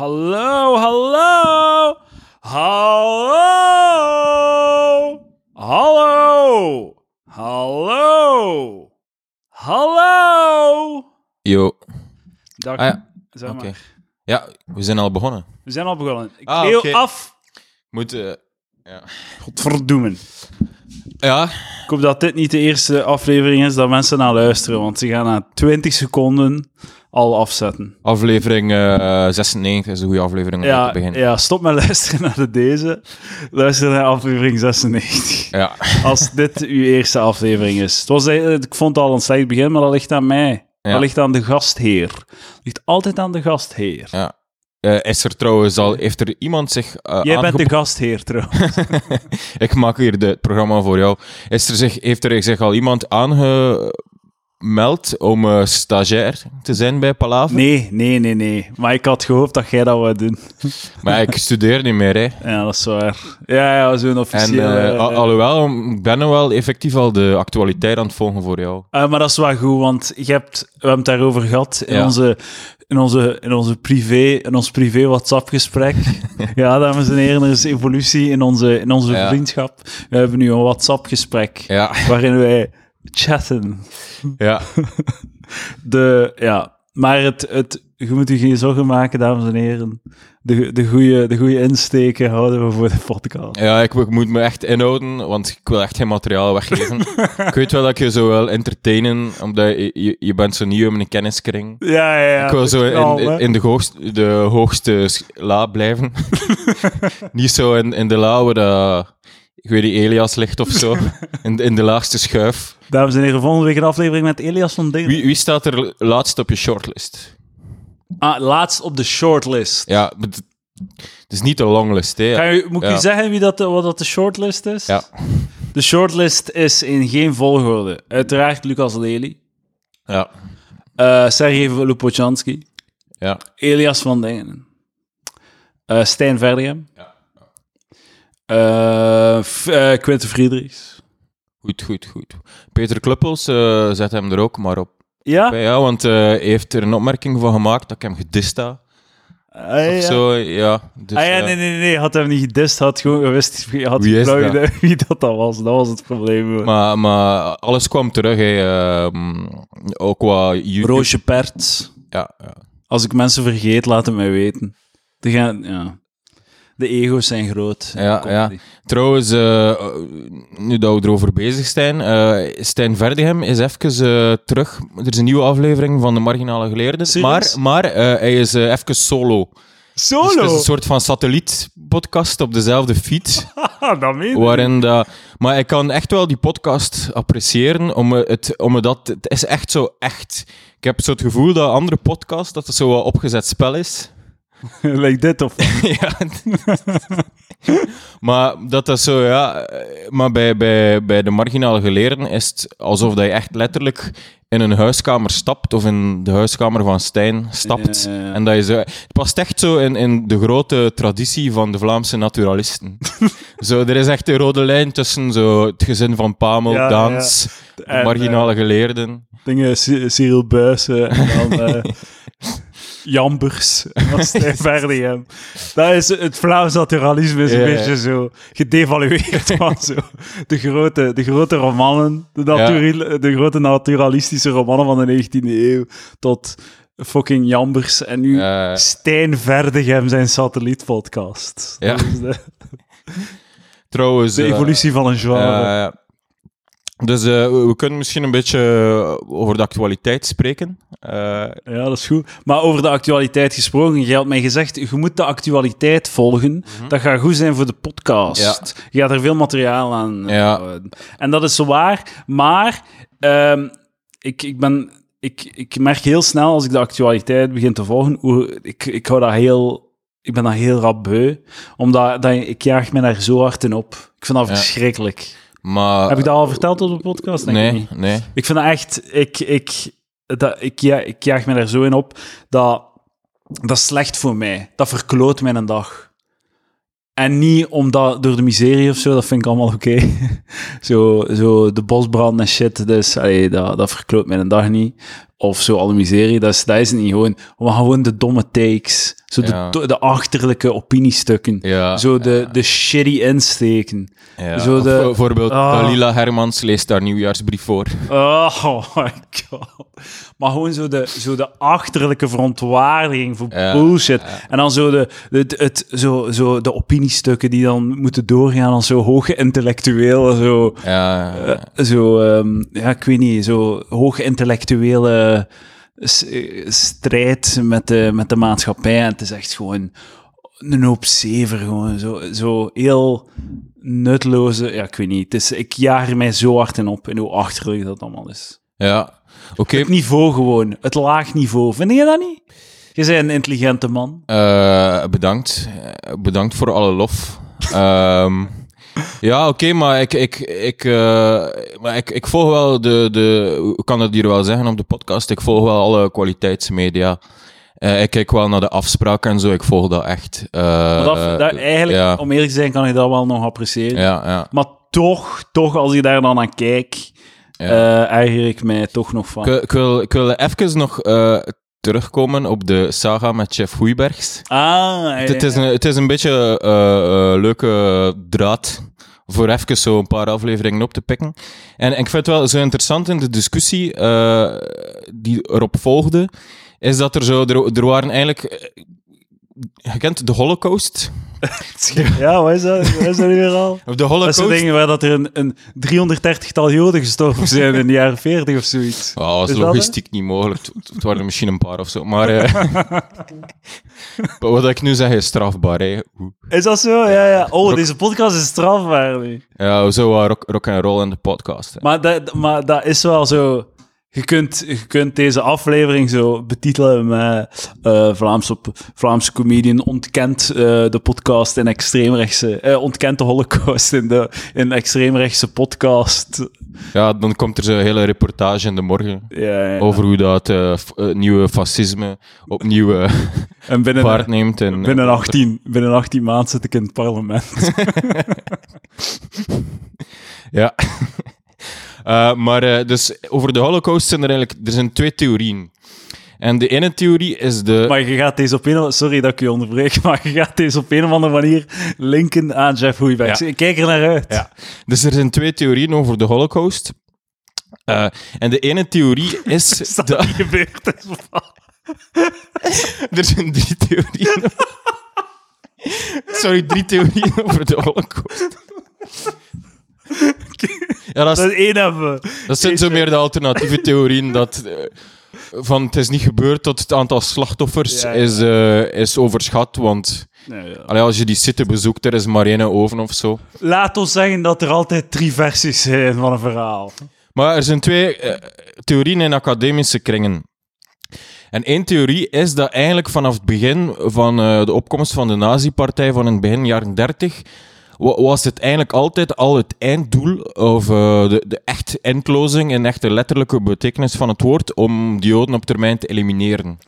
Hallo, hallo. Hallo. Hallo. Hallo. Hallo. Yo. Dag. Ah ja, Zeg maar. Ja, we zijn al begonnen. We zijn al begonnen. Ik Ah, schreeuw oké. af. Moet, eh, ja. Godverdoemen. Ja, Ik hoop dat dit niet de eerste aflevering is dat mensen naar luisteren, want ze gaan na 20 seconden al afzetten. aflevering eh 96 is een goede aflevering om mee Ja, te beginnen. ja, stop met luisteren naar de deze. Luister naar aflevering 96. Ja. Als dit uw eerste aflevering is. Het was, eigenlijk- ik vond het al een slecht begin, maar dat ligt aan mij. Ja. Dat ligt aan de gastheer. Dat ligt altijd aan de gastheer. ja. Eh, is er trouwens al, heeft er iemand zich eh Jij bent de gastheer, trouwens. Ik maak hier de, het programma voor jou. Is er zich, heeft er zich al iemand aangemeld om eh, stagiair te zijn bij Palaver? Nee, nee, nee, nee. Maar ik had gehoopt dat jij dat wou doen. Maar ik studeer niet meer, hè. Ja, dat is waar. Ja, ja, zo'n En officieel... eh, al- alhoewel, ik ben wel effectief al de actualiteit aan het volgen voor jou. Eh, maar dat is wel goed, want je hebt, we hebben het daarover gehad in Ja. onze, in onze, in onze privé, in ons privé WhatsApp-gesprek. ja, dames en heren, er is evolutie in onze, in onze Ja. vriendschap. We hebben nu een WhatsApp-gesprek Ja, waarin wij chatten. ja. De, ja, maar het, het, je moet je geen zorgen maken, dames en heren. De, de goede de goeie insteken houden we voor de podcast. Ja, ik, ik moet me echt inhouden, want ik wil echt geen materiaal weggeven. ik weet wel dat ik je zo wil entertainen, omdat je, je, je bent zo nieuw in mijn kenniskring. Ja, ja, ja. ik wil zo knal, in, de, hoogste, de hoogste la blijven. niet zo in, in de la waar dat, ik weet niet, Elias ligt of zo. in, in de laagste schuif. Dames en heren, volgende week een aflevering met Elias van Dingen. Wie, wie staat er laatst op je shortlist? Ah, laatst op de shortlist. Ja, het is niet de longlist, hè. Ga je, moet ik Ja. u zeggen wie dat, de- wat dat de shortlist is? Ja. De shortlist is in geen volgorde. Uiteraard Lucas Lely, Ja. eh Sergej Lupochanski, Ja. Elias van Dingen, eh Stijn Verdegem, Ja. Eh, eh, Quinten Friedrichs. Goed, goed, goed. Peter Kluppels, eh, zet hem er ook maar op. Ja? Ja, want eh, hij heeft er een opmerking van gemaakt dat ik hem gedist had. Ah, ja. Of zo, ja. Dus, ah ja, nee, nee, nee, had hem niet gedist, had gewoon gewist, had Wie dat? wie dat, dat was. Dat was het probleem. hoor. Maar, maar alles kwam terug, hè. ehm, ook qua YouTube. Roosje Perts. Ja, ja. Als ik mensen vergeet, laat het mij weten. Gaan, ja. De ego's zijn groot. Ja, comedy. Trouwens, eh, nu dat we erover bezig zijn, eh Stijn Verdegem is even eh, terug. Er is een nieuwe aflevering van de Marginale Geleerden. Maar, maar hij is even solo. Dus Solo? het is een soort van satellietpodcast op dezelfde feed. dat meen waarin dat, maar ik kan echt wel die podcast appreciëren, om het, om dat, het is echt zo echt. Ik heb zo het gevoel dat andere podcasts, dat het zo wat opgezet spel is. like dit of... ja. maar dat is zo, ja. eh, Maar bij, bij, bij de marginale geleerden is het alsof dat je echt letterlijk in een huiskamer stapt, of in de huiskamer van Stijn stapt. Ja, ja, ja. En dat je zo, het past echt zo in, in de grote traditie van de Vlaamse naturalisten. zo, er is echt een rode lijn tussen zo, het gezin van Pamel, Daans, En, marginale geleerden. Dingen,Cy- Cyril Buijsen en dan eh, Jambers. Dan Stijn. Dat is het Vlaams naturalisme is een beetje zo gedevalueerd van zo. De grote, de grote romannen, de, de grote naturalistische romannen van de 19e eeuw, tot fucking Jambers. En nu Eh, Stijn Verdegem zijn satellietpodcast. Ja. De, trouwens... de eh, evolutie van een genre. Dus eh, we, kunnen misschien een beetje eh, over de actualiteit spreken. Eh, Ja, dat is goed. Maar over de actualiteit gesproken, je had mij gezegd, je moet de actualiteit volgen. Dat gaat goed zijn voor de podcast. Je gaat er veel materiaal aan Ja. En dat is zo waar. Maar ehm, ik, ik, ben, ik, ik merk heel snel, als ik de actualiteit begin te volgen, hoe, ik, ik hou dat heel... Ik ben dat heel rap beu, omdat dat, ik jaag me daar zo hard in op. Ik vind dat Ja. verschrikkelijk. Maar, Heb ik dat al verteld op de podcast? Denk ik Nee, niet. nee. Ik vind dat echt... Ik, ik, dat, ik, ja, ik jaag me daar zo in op dat dat is slecht voor mij. Dat verkloot mijn dag. En niet omdat door de miserie of zo, dat vind ik allemaal oké. zo, zo de bosbrand en shit, dus allee, dat, dat verkloot mijn dag niet. Of zo alle miserie. Dat is, dat is het niet gewoon. Maar gewoon de domme takes. Zo de, Ja. de achterlijke opiniestukken. Ja, zo de, de shitty insteken. Zo de- bijvoorbeeld Ah. Dalila Hermans leest haar nieuwjaarsbrief voor. Oh my god. Maar gewoon zo de, zo de achterlijke verontwaardiging voor bullshit. En dan zo de, de, het, het- zo, zo de opiniestukken die dan moeten doorgaan als zo hoge intellectuelen. Zo, Ja, eh, zo ehm, ja, ik weet niet, zo hoge intellectuele strijd met de, met de maatschappij. En het is echt gewoon een hoop zever. Gewoon zo, zo heel nutloze. Ja, ik weet niet. Het is, ik jaag er mij zo hard in op en hoe achterlijk dat allemaal is. ja. Oké. Het niveau gewoon, het laag niveau. Vind je dat niet? Je bent een intelligente man. Eh, bedankt. Eh, bedankt voor alle lof. Ehm, ja, oké, maar, ik, ik, ik, eh, maar ik, ik volg wel de, de... Ik kan het hier wel zeggen op de podcast. Ik volg wel alle kwaliteitsmedia. Eh, ik kijk wel naar de afspraken en zo. Ik volg dat echt. Eh, Maar dat, dat, eigenlijk, ja. om eerlijk te zijn, kan ik dat wel nog appreciëren. Ja, ja. Maar toch, toch, als ik daar dan aan kijk, Ja. erger ik mij toch nog van. Ik, ik wil, ik wil even nog terugkomen op de saga met Chef Hoeibergs. Ah, Het, het is een, het is een beetje eh, eh, leuke draad voor even zo een paar afleveringen op te pikken. En, ik vind het wel zo interessant in de discussie eh, die erop volgde, is dat er zo, er, er waren eigenlijk... Je kent de Holocaust? Ja, wat is dat? Wat is dat nu weer al? Of de Dat Holocaust... zijn dingen waar dat er een, een 330-tal Joden gestorven zijn in de jaren 40 of zoiets. Oh, dat Is is dat logistiek niet mogelijk. Het, waren er misschien een paar of zo. Maar eh, wat ik nu zeg is strafbaar. Hè. Is dat zo? Ja, ja. Oh, deze podcast is strafbaar. nu. Ja, zo uh, rock, rock and roll in de podcast. hè. Maar dat, maar dat is wel zo. Je kunt, je kunt deze aflevering zo betitelen met eh Vlaams op, Vlaamse comedian ontkent eh, de podcast in extreemrechtse... eh, ontkent de holocaust in de in extreemrechtse podcast. Ja, dan komt er zo'n hele reportage in de morgen Ja, ja. over hoe dat nieuwe fascisme opnieuw en binnen, neemt. En, binnen, 18, binnen 18 maanden zit ik in het parlement. Ja. Eh, maar eh, dus over de Holocaust zijn er eigenlijk er zijn twee theorieën. En de ene theorie is de. Maar je gaat deze op een of- Sorry dat ik je onderbreek, maar je gaat deze op een of andere manier linken aan Jeff Hoeiberg. Ja. Ik kijk er naar uit. Ja. Dus er zijn twee theorieën over de Holocaust. Eh, en de ene theorie is. Is dat de- gebeurd is? er zijn drie theorieën. Sorry, drie theorieën over de Holocaust. Ja, dat, is- Dat is één hebben. dat zijn zo meer de alternatieve theorieën. Dat, eh, van het is niet gebeurd tot het aantal slachtoffers Ja, ja. Is, eh, is overschat. Want Nee, allee, als je die site bezoekt, er is maar één oven of zo. Laat ons zeggen dat er altijd drie versies zijn van een verhaal. Maar er zijn twee eh, theorieën in academische kringen. En één theorie is dat eigenlijk vanaf het begin van de opkomst van de nazi-partij van in het begin jaren 30 wa- was het eigenlijk altijd al het einddoel, of eh, de, de echt eindclosing in echt de letterlijke betekenis van het woord, om de Joden op termijn te elimineren.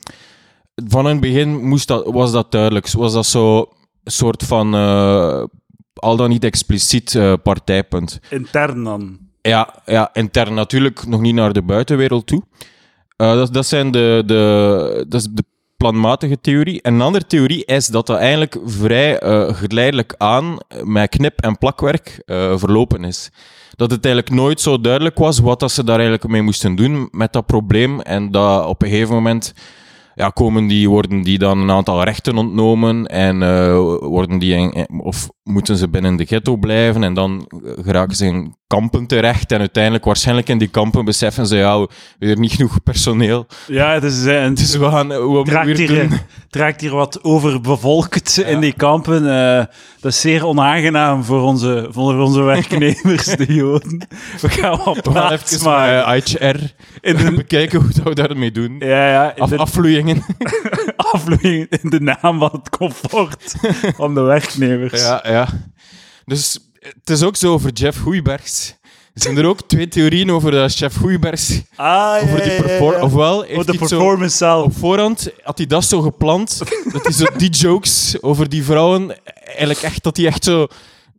Van in het begin moest dat, was dat duidelijk. Was dat zo een soort van, eh, al dan niet expliciet eh, partijpunt. Intern dan. Ja, ja, intern natuurlijk nog niet naar de buitenwereld toe. Dat, dat zijn de, de, dat is de planmatige theorie. En een andere theorie is dat dat eigenlijk vrij eh, geleidelijk aan eh, met knip- en plakwerk eh, verlopen is. Dat het eigenlijk nooit zo duidelijk was wat dat ze daar eigenlijk mee moesten doen met dat probleem. En dat op een gegeven moment ja, komen die, worden die dan een aantal rechten ontnomen en worden die of moeten ze binnen de ghetto blijven en dan geraken ze in kampen terecht en uiteindelijk waarschijnlijk in die kampen beseffen ze ja, weer niet genoeg personeel. Ja, het is, eh, Dus we gaan hoe het, raakt weer hier, doen. het raakt hier wat overbevolkt in die kampen. Eh, dat is zeer onaangenaam voor onze, voor onze werknemers, de Joden. We gaan wat We plaats maken. maar HR In de, bekijken hoe dat we daarmee doen. ja, ja, Af, de in de naam van het comfort van de werknemers. Ja, ja. Dus het is ook zo over Jeff Hoeibergs. Er zijn er ook twee theorieën over dat Jeff Hoeibergs Ah, ja, over die performance. Ofwel, heeft de hij het zo performance zelf. op voorhand had hij dat zo gepland. dat hij zo die jokes over die vrouwen, eigenlijk echt, dat hij echt zo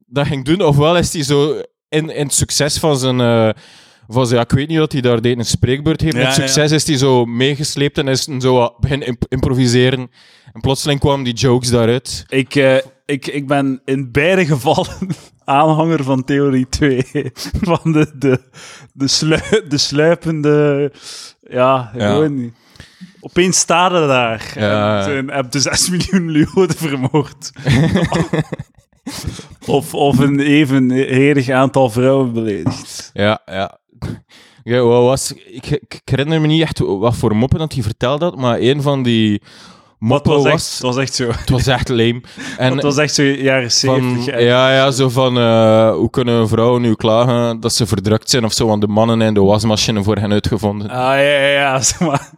dat ging doen. Ofwel is hij zo in, in het succes van zijn, eh, Van, ja, ik weet niet dat hij daar deed een spreekbeurt heeft. Ja, Met succes is hij zo meegesleept en is zo wat beginnen imp- improviseren. En plotseling kwamen die jokes daaruit. Ik, eh, ik, ik ben in beide gevallen aanhanger van theorie 2. Van de, de, de, slu- de sluipende... Ja, Ja. gewoon... Opeens staan er daar. Ja. En heb de 6 miljoen Joden vermoord. of, of een evenredig aantal vrouwen beledigd. Ja, ja. Ja, wat was, ik, ik herinner me niet echt wat voor moppen dat hij vertelde had, maar een van die Maar het was was... echt, het was echt zo. Het was echt lame. En Het was echt zo jaren 70. ja, ja, zo van eh, hoe kunnen vrouwen nu klagen dat ze verdrukt zijn of zo, want de mannen en de wasmachine voor hen uitgevonden. Ah, ja, ja, ja. zeg maar.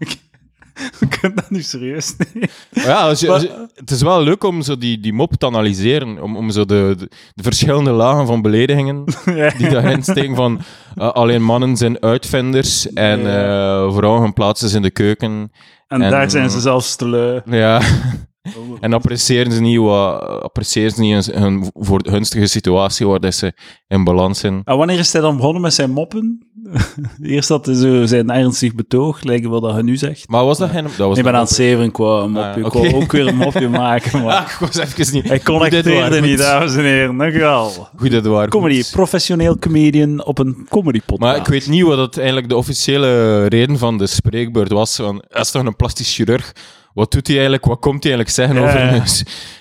We kunnen dat nu serieus nemen. Ja, als je- als je- Maar- het is wel leuk om zo die, die mop te analyseren, om, om zo de, de, de verschillende lagen van beledigingen die daarin steken van eh, alleen mannen zijn uitvinders en Ja. eh, vrouwen hun plaats is in de keuken. En, En- daar zijn ze zelfs te lui. Ja. En appreciëren ze niet, wat, appreciëren ze niet hun, hun voor gunstige situatie waar dat ze in balans zijn. En wanneer is hij dan begonnen met zijn moppen? Eerst had hij zo zijn ernstig betoog, lijkt wel dat je nu zegt. Maar was dat geen... Dat was Ik ben aan het zeven qua een mopje. Ah, Ik wou ook weer een mopje maken, maar... Ah, ik was even niet... Hij connecteerde niet, dames en heren. Dankjewel. Hoe dat waar Comedy, professioneel comedian op een comedy podcast. Maar ik weet niet wat het eigenlijk de officiële reden van de spreekbeurt was. Van, hij is toch een plastisch chirurg? Wat doet hij eigenlijk? Wat komt hij eigenlijk zeggen Ja, over ja.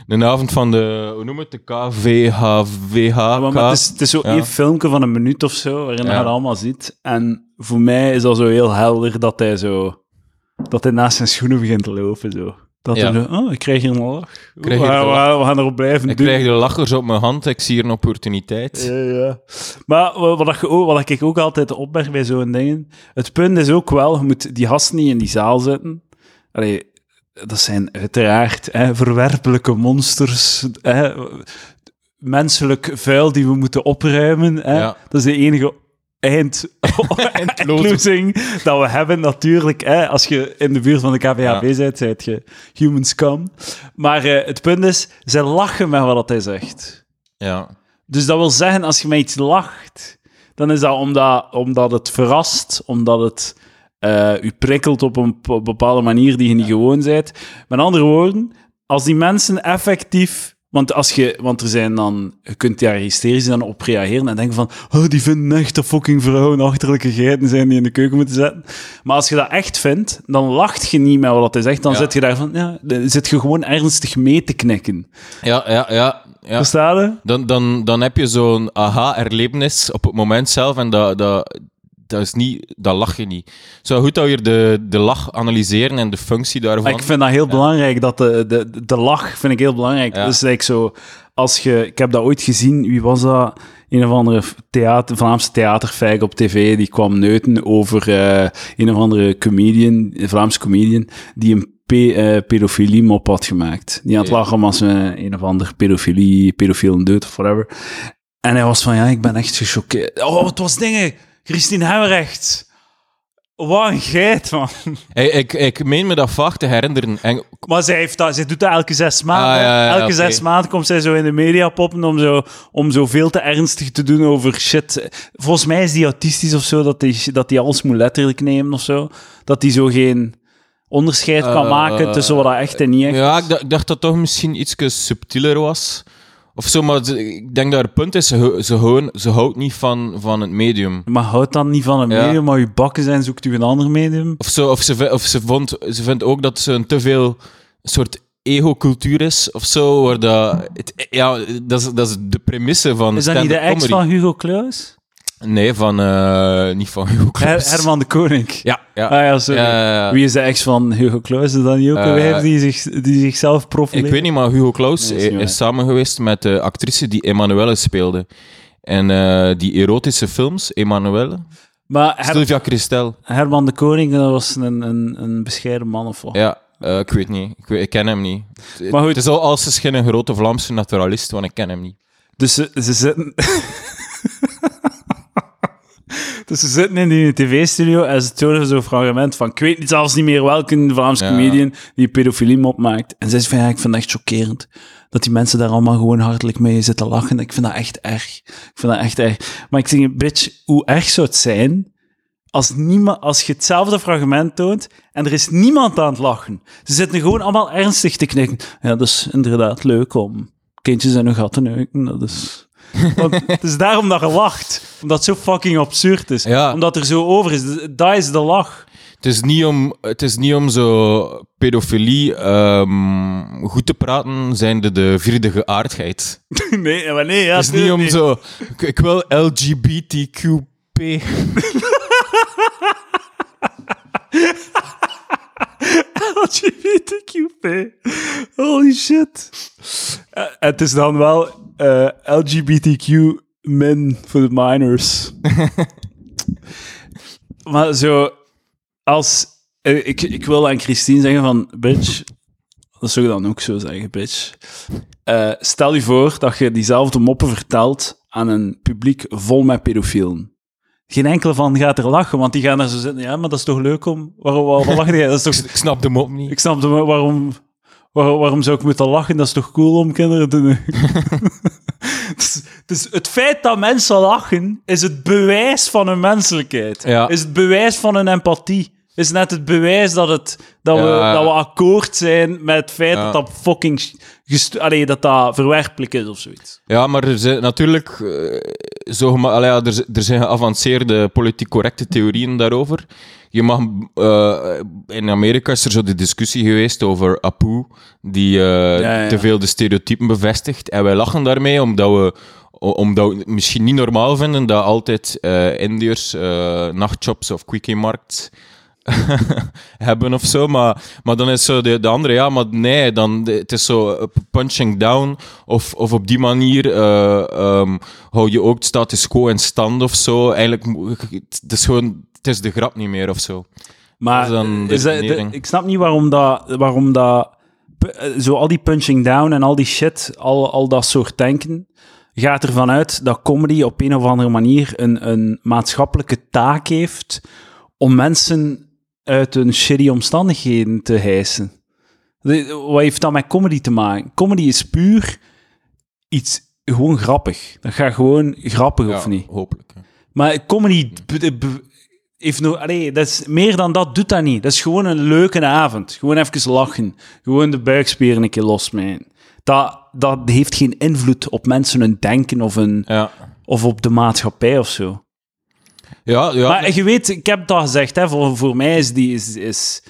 een, een avond van de... Hoe noem het? De KVHVH? Ja, maar, maar het, is, het is zo Ja. één filmpje van een minuut of zo, waarin Ja. je het allemaal ziet. En voor mij is dat zo heel helder dat hij zo... Dat hij naast zijn schoenen begint te lopen, zo. Dat Ja. hij zo, oh, ik krijg hier een lach. we, gaan erop blijven Ik doen. krijg de lachers op mijn hand. Ik zie hier een opportuniteit. Ja, ja. Maar wa- wat, je wat ik ook altijd opmerk bij zo'n dingen, het punt is ook wel, je moet die gasten niet in die zaal zetten. Allee, dat zijn uiteraard hè, verwerpelijke monsters, hè, menselijk vuil die we moeten opruimen. Hè. Ja. Dat is de enige eind, eindlozing dat we hebben natuurlijk. Hè. Als je in de buurt van de KVHB bent, zijt je human scum. Maar eh, het punt is, zij lachen met wat hij zegt. Ja. Dus dat wil zeggen, als je met iets lacht, dan is dat omdat, omdat het verrast, omdat het eh u prikkelt op een bepaalde manier die je niet gewoon bent. Met andere woorden, als die mensen effectief... Want, als je, want er zijn dan... Je kunt daar hysterisch dan op reageren en denken van... Oh, die vinden echt dat fucking vrouwen achterlijke geiten zijn die in de keuken moeten zetten. Maar als je dat echt vindt, dan lacht je niet met wat hij zegt. Dan Ja. zit je daar van... Ja, dan zit je gewoon ernstig mee te knikken. Ja, ja, ja. ja. Versta je? Dan, dan, dan heb je zo'n aha-erlevenis op het moment zelf en dat, dat, dat is niet, dat lach je niet. Zo goed dat we hier de, de lach analyseren en de functie daarvan. Ik vind dat heel belangrijk, dat de, de, de lach vind ik heel belangrijk. Ja. Dus like zo, als je, ik heb dat ooit gezien, wie was dat? Een of andere theater, Vlaamse theaterfijk op tv, die kwam neuten over eh, een of andere comedian, een Vlaamse comedian, die een eh, pedofilie mop had gemaakt. Die aan het lachen was een, een of ander pedofilie, pedofiel dood of whatever. En hij was van, ja, ik ben echt gechoqueerd. Oh, het was dingen, Christine Hemrecht. Wat een geit, man. Hey, ik, ik meen me dat vaak te herinneren. En, Maar zij, heeft dat, zij doet dat elke zes maanden. Ah, ja, ja, elke zes maanden komt zij zo in de media poppen om zo, om zo veel te ernstig te doen over shit. Volgens mij is die autistisch of zo, dat die, dat die alles moet letterlijk nemen of zo. Dat die zo geen onderscheid kan Eh, maken tussen wat dat echt en niet echt ja, ik dacht, dat toch misschien iets subtieler was. Of zo, maar ze- ik denk dat het punt is, ze, hou- ze, houden- ze houdt niet van, van het medium. Maar houd dan niet van een Ja. medium, maar je bakken zijn, zoekt u een ander medium. Of, zo, of, ze, vi- of ze, vond, ze vindt ook dat ze een te veel soort ego-cultuur is, of zo, waar dat... Het, ja, dat is, dat is de premisse van Is dat niet de stand-up ex comedy. van Hugo Claus? Nee, van... eh, niet van Hugo Her, Claus. Herman de Koning. Ja, ja. Ah ja, sorry. Wie is de ex van Hugo Claus? Is dat niet ook een Eh, wijf die, zich, die zichzelf profileert? Ik weet niet, maar Hugo Claus Nee, is niet is, waar. samen geweest met de actrice die Emanuelle speelde. En eh, die erotische films, Emanuelle, Maar Her- Sylvia Christel. Herman de Koning, dat was een, een, een bescheiden man of wat? Ja, eh, ik weet niet. Ik, weet- ik ken hem niet. Maar goed. Het is al als ze geen grote Vlaamse naturalist, want ik ken hem niet. Dus ze, ze zitten... dus ze zitten in die tv-studio en ze tonen zo'n fragment van... Ik weet niet, zelfs niet meer welke Vlaamse Ja. comedian die pedofilie mop maakt. En zij zegt van, ja, ik vind het echt chockerend dat die mensen daar allemaal gewoon hartelijk mee zitten lachen. Ik vind dat echt erg. Ik vind dat echt erg. Maar ik zeg, bitch, hoe erg zou het zijn als, niemand, als je hetzelfde fragment toont en er is niemand aan het lachen. Ze zitten gewoon allemaal ernstig te knikken. Ja, dat is inderdaad leuk om kindjes in hun gat te neuken. Dat is... Want het is daarom dat je lacht. Omdat het zo fucking absurd is. Ja. Omdat er zo over is. Dat is de lach. Het is niet om, het is niet om zo pedofilie ehm, goed te praten, zijnde de vierde geaardheid. nee, maar nee, ja. Het is niet om zo... Ik, ik wil LGBTQP. LGBTQP. Holy shit. Eh, het is dan wel eh, LGBTQ min voor de minors. maar zo, als... eh, ik, ik wil aan Christine zeggen van, bitch, dat zou je dan ook zo zeggen, bitch. Eh, stel je voor dat je diezelfde moppen vertelt aan een publiek vol met pedofielen. Geen enkele van gaat er lachen, want die gaan er zo zitten. Ja, maar dat is toch leuk om... Waarom, waarom lach jij? Dat is toch... Ik snap de mop niet. Ik snap de, waarom, waar- waarom zou ik moeten lachen? Dat is toch cool om kinderen te doen? dus, dus het feit dat mensen lachen, is het bewijs van hun menselijkheid. Ja. Is het bewijs van hun empathie. Is net het bewijs dat, het, dat, we, dat we akkoord zijn met het feit Ja. dat dat fucking... Allee, dat dat verwerpelijk is of zoiets. Ja, maar er zijn natuurlijk eh, zo allee, er, er zijn geavanceerde politiek correcte theorieën daarover. Je mag, eh, in Amerika is er zo de discussie geweest over Apu, die Ja, ja. te veel de stereotypen bevestigt. En wij lachen daarmee omdat we, omdat we het misschien niet normaal vinden dat altijd eh Indiërs nachtjobs of quickie-markt hebben of zo. Maar, maar dan is zo de, de andere, ja, maar nee, dan, de- het is zo punching down. Of, of op die manier eh, ehm, hou je ook het status quo in stand of zo. Eigenlijk, het is gewoon, het is de grap niet meer of zo. Maar Dat is dat- de- ik snap niet waarom dat, waarom dat eh, zo al die punching down en al die shit, al, al dat soort denken, gaat ervan uit dat comedy op een of andere manier een, een maatschappelijke taak heeft om mensen uit hun shitty omstandigheden te hijsen. Wat heeft dat met comedy te maken? Comedy is puur iets gewoon grappig. Dat gaat gewoon grappig, of niet? Hopelijk. hè. Maar comedy heeft. Allee, dat is, meer dan dat doet dat niet. Dat is gewoon een leuke avond. Gewoon even lachen. Gewoon de buikspieren een keer losmijnen. Dat, dat heeft geen invloed op mensen hun denken of, hun, Ja. of op de maatschappij of zo. Ja, ja. maar je weet, ik heb dat gezegd, hè, voor, voor mij is, die, is, is,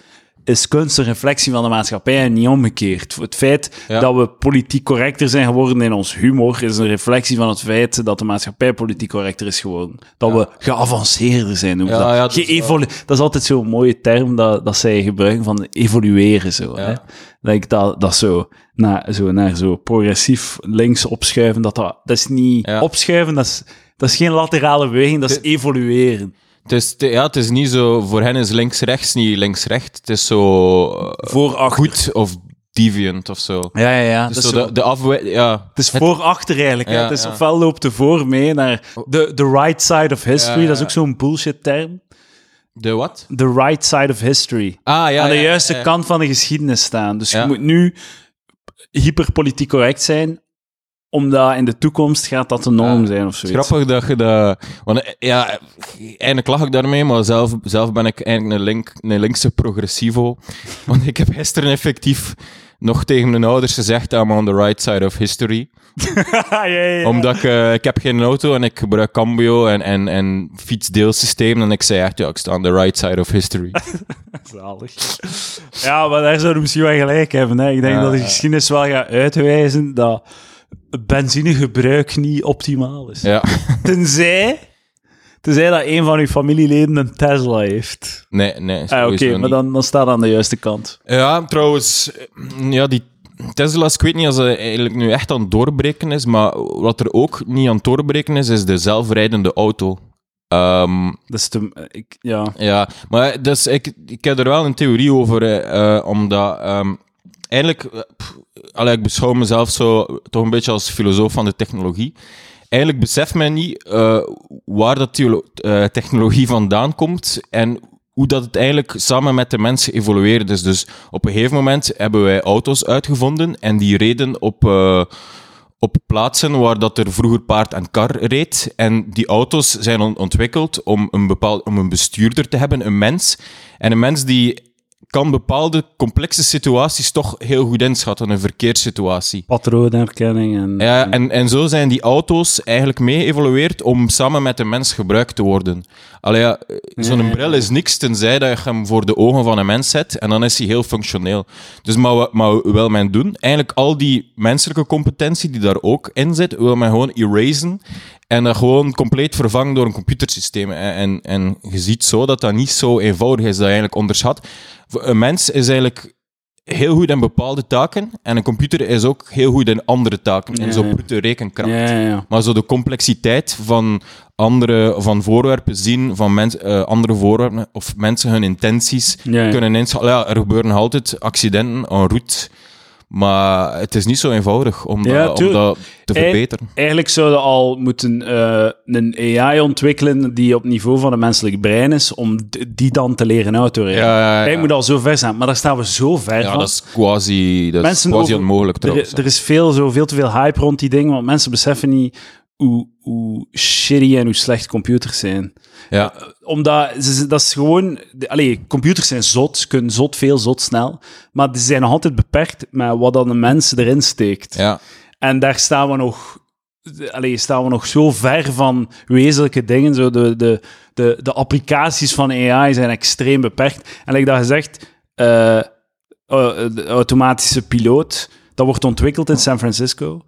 is kunst een reflectie van de maatschappij en niet omgekeerd. Het feit Ja. dat we politiek correcter zijn geworden in ons humor is een reflectie van het feit dat de maatschappij politiek correcter is geworden. Dat we geavanceerder zijn. Ja, dat. ja, dat is Geëvolu- dat is altijd zo'n mooie term dat, dat zij gebruiken van evolueren. Zo, hè? Dat ik dat, dat zo, naar, zo naar zo progressief links opschuiven, dat, dat, dat is niet opschuiven, dat is, dat is geen laterale beweging, dat is evolueren. Het is, ja, het is niet zo, voor hen is links-rechts niet links-recht. Het is zo eh, Voor achter. goed of deviant of zo. Ja, ja, ja. Dus is zo zo- de, de ja. het is voor-achter eigenlijk. hè. Het is ja. ofwel loopt de voor mee naar de the right side of history. Ja, Dat is ook zo'n bullshit term. De wat? The right side of history. Ah, ja. Aan de juiste kant van de geschiedenis staan. Dus je moet nu hyperpolitiek correct zijn, omdat in de toekomst gaat dat de norm Ja. zijn of zoiets. grappig dat je dat... Want ja, eigenlijk lach ik daarmee, maar zelf, zelf ben ik eigenlijk een, link, een linkse progressivo. Want ik heb gisteren effectief nog tegen mijn ouders gezegd, I'm on the right side of history. ja, ja, ja. Omdat ik, eh, ik heb geen auto en ik gebruik cambio en, en, en fietsdeelsysteem. En ik zei echt, ja, ik sta on the right side of history. Zalig. Ja, maar daar zouden we misschien wel gelijk hebben. Hè. Ik denk dat de geschiedenis wel gaat uitwijzen dat benzinegebruik niet optimaal is. ja. Tenzij, tenzij dat een van uw familieleden een Tesla heeft. Nee, nee. Ah, Oké, maar dan, dan staat aan de juiste kant. Ja, trouwens, ja, die Tesla's, ik weet niet als ze eigenlijk nu echt aan het doorbreken is, maar wat er ook niet aan het doorbreken is, is de zelfrijdende auto. Ehm, Dat is te, ik, ja. ja, maar dus ik, ik heb er wel een theorie over, eh, eh, omdat ehm, eigenlijk, eh, pff, ik beschouw mezelf zo toch een beetje als filosoof van de technologie. Eigenlijk beseft men niet eh, waar dat eh, technologie vandaan komt en hoe dat het eigenlijk samen met de mensen evolueert is. Dus op een gegeven moment hebben wij auto's uitgevonden en die reden op, op plaatsen waar dat er vroeger paard en kar reed. En die auto's zijn on- ontwikkeld om een, bepaald, om een bestuurder te hebben, een mens. En een mens die kan bepaalde complexe situaties toch heel goed inschatten, een verkeerssituatie. Patroonherkenning en... Ja, en, en zo zijn die auto's eigenlijk mee geëvolueerd om samen met de mens gebruikt te worden. Allee, ja, zo'n bril is niks tenzij dat je hem voor de ogen van een mens zet en dan is hij heel functioneel. Dus maar, wat- maar wil men doen? Eigenlijk al die menselijke competentie die daar ook in zit, wil men gewoon erasen en dat gewoon compleet vervangen door een computersysteem. En, en, en je ziet zo dat dat niet zo eenvoudig is, dat je eigenlijk onderschat. Een mens is eigenlijk heel goed in bepaalde taken en een computer is ook heel goed in andere taken, in Ja, zo'n brute rekenkracht. ja, ja, ja. Maar zo de complexiteit van andere van voorwerpen zien, van mens, eh, andere voorwerpen of mensen hun intenties kunnen inschatten. Ja, er gebeuren altijd accidenten en route, maar het is niet zo eenvoudig om, Ja, dat, om dat te Eh, verbeteren. Eigenlijk zouden al moeten eh, een AI ontwikkelen die op niveau van een menselijk brein is, om die dan te leren autorijden. Ja, ja, moet al zo ver zijn, maar daar staan we zo ver Ja, van. dat is quasi, dat is Mensen quasi over- onmogelijk er, trouwens. er is veel, zo, veel te veel hype rond die dingen, want mensen beseffen niet hoe, hoe shitty en hoe slecht computers zijn. ja. Omdat, ze- dat is gewoon... de- Allee, computers zijn zot, kunnen zot veel, zot snel, maar ze zijn nog altijd beperkt met wat dan een mens erin steekt. ja. En daar staan we nog, allee, staan we nog zo ver van wezenlijke dingen. Zo de, de, de, de applicaties van AI zijn extreem beperkt. En like dat gezegd, eh, eh, de automatische piloot, dat wordt ontwikkeld in San Francisco.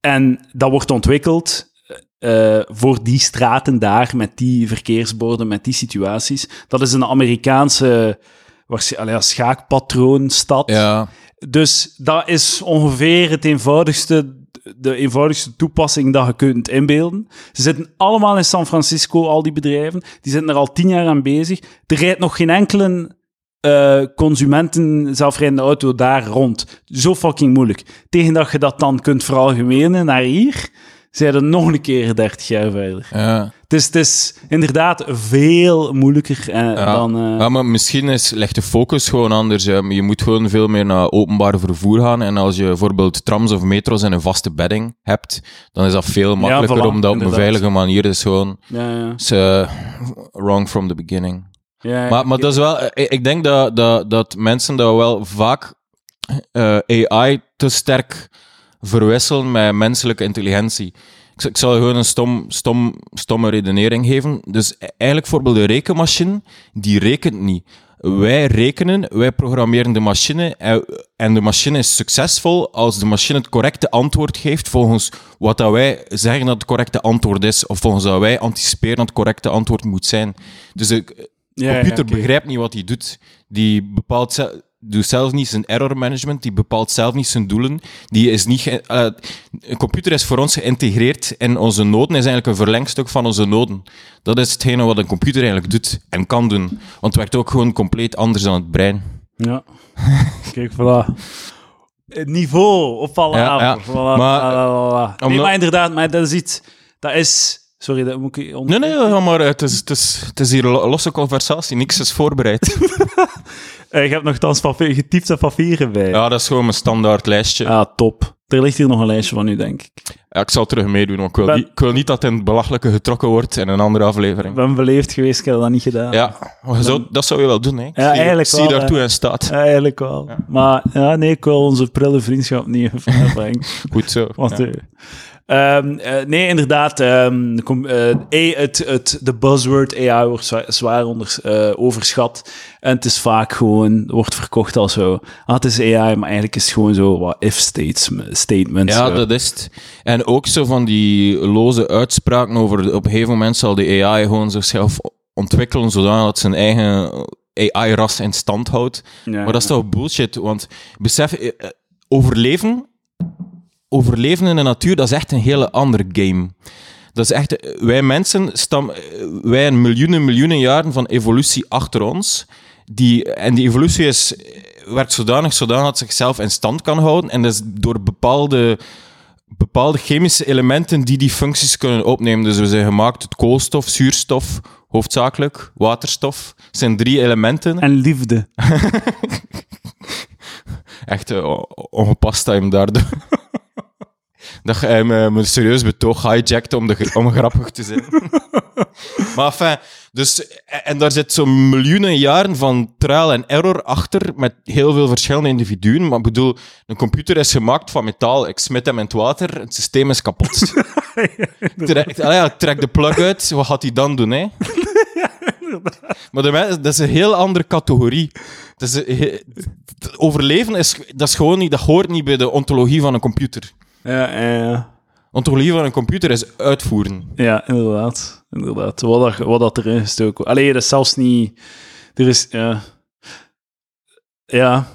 En dat wordt ontwikkeld eh, voor die straten daar, met die verkeersborden, met die situaties. Dat is een Amerikaanse ja, schaakpatroonstad. ja. Dus dat is ongeveer het eenvoudigste, de eenvoudigste toepassing dat je kunt inbeelden. Ze zitten allemaal in San Francisco, al die bedrijven. Die zitten er al tien jaar aan bezig. Er rijdt nog geen enkele eh, consumenten zelfrijdende auto daar rond. Zo fucking moeilijk. Tegen dat je dat dan kunt veralgemenen naar hier, zijn er nog een keer 30 jaar verder. ja. Het is, het is inderdaad veel moeilijker eh, Ja. dan... eh, Ja, maar misschien is, ligt de focus gewoon anders. hè. Je moet gewoon veel meer naar openbaar vervoer gaan. En als je bijvoorbeeld trams of metro's in een vaste bedding hebt, dan is dat veel makkelijker voilà, om dat op een veilige manier. Dus gewoon ja, ja. is, eh, wrong from the beginning. Ja, Maar, maar dat is wel, ik denk dat, dat, dat mensen dat wel vaak AI te sterk verwisselen met menselijke intelligentie. Ik, zal- ik zal je gewoon een stom, stom, stomme redenering geven. Dus eigenlijk bijvoorbeeld de rekenmachine, die rekent niet. Wij rekenen, wij programmeren de machine en, en de machine is succesvol als de machine het correcte antwoord geeft volgens wat dat wij zeggen dat het correcte antwoord is of volgens wat wij anticiperen dat het correcte antwoord moet zijn. Dus de computer ja, begrijpt niet wat hij doet. Die bepaalt doet zelf niet zijn error management, die bepaalt zelf niet zijn doelen. Die is niet ge- eh, een computer is voor ons geïntegreerd in onze noden, is eigenlijk een verlengstuk van onze noden. Dat is hetgene wat een computer eigenlijk doet en kan doen. Want het werkt ook gewoon compleet anders dan het brein. Ja. Kijk, voilà. Het niveau op alle Ja. Voilà, Maar. Nee, omdat- maar inderdaad, maar dat is iets... Dat is... Sorry, dat moet ik... Nee, nee, ja, maar het is, het, is, het is hier een lo- losse conversatie, niks is voorbereid. Eh, je hebt nogthans papier, getypte papieren bij. ja, dat is gewoon mijn standaard lijstje. Ah, top. Er ligt hier nog een lijstje van u, denk ik. Ja, ik zal terug meedoen, want ik wil, Ben- niet, ik wil niet dat het in het belachelijke getrokken wordt in een andere Ik aflevering. ben beleefd geweest, ik heb dat niet gedaan. Ja, zou- dat zou je wel doen, hè? Ik Ja, zie- eigenlijk zie wel, daartoe in staat. Ja, eigenlijk wel. Maar ja, nee, ik wil onze prille vriendschap niet verbrengen. Goed zo. Want, Ja. eh, ehm, eh, nee, inderdaad. ehm, eh, het, het, de buzzword AI wordt zwaar, zwaar onder, eh, overschat. En het is vaak gewoon, wordt verkocht als zo. Ah, het is AI, maar eigenlijk is het gewoon zo wat if states, statements. Ja, dat is het. En ook zo van die loze uitspraken over... Op een gegeven moment zal de AI gewoon zichzelf ontwikkelen zodanig dat zijn eigen AI-ras in stand houdt. Ja, Maar dat is toch bullshit, want besef, overleven, overleven in de natuur, dat is echt een hele andere game. Dat is echt, wij mensen, stam, wij hebben miljoenen, miljoenen jaren van evolutie achter ons. Die, en die evolutie is, werkt zodanig, zodanig dat het zichzelf in stand kan houden. En dat is door bepaalde, bepaalde chemische elementen die die functies kunnen opnemen. Dus we zijn gemaakt uit koolstof, zuurstof, hoofdzakelijk, waterstof. Het zijn drie elementen. En liefde. Echt eh, ongepast dat je hem daardoor... dat je hem eh, een serieus betoog hijackte om, de, om grappig te zijn. maar enfin, dus, en daar zit zo'n miljoenen jaren van trial en error achter met heel veel verschillende individuen. Maar ik bedoel, een computer is gemaakt van metaal. Ik smit hem in het water, het systeem is kapot. trek, ja, trek de plug uit, wat gaat hij dan doen, hè? Maar de dat is een heel andere categorie. Dat is, overleven is, dat is gewoon niet, dat hoort niet bij de ontologie van een computer. Ja, ja, ja. Ontologie van een computer is uitvoeren. Ja, inderdaad. inderdaad. Wat, dat, wat dat erin gestoken Allee, dat is zelfs niet... Er is... Ja, ja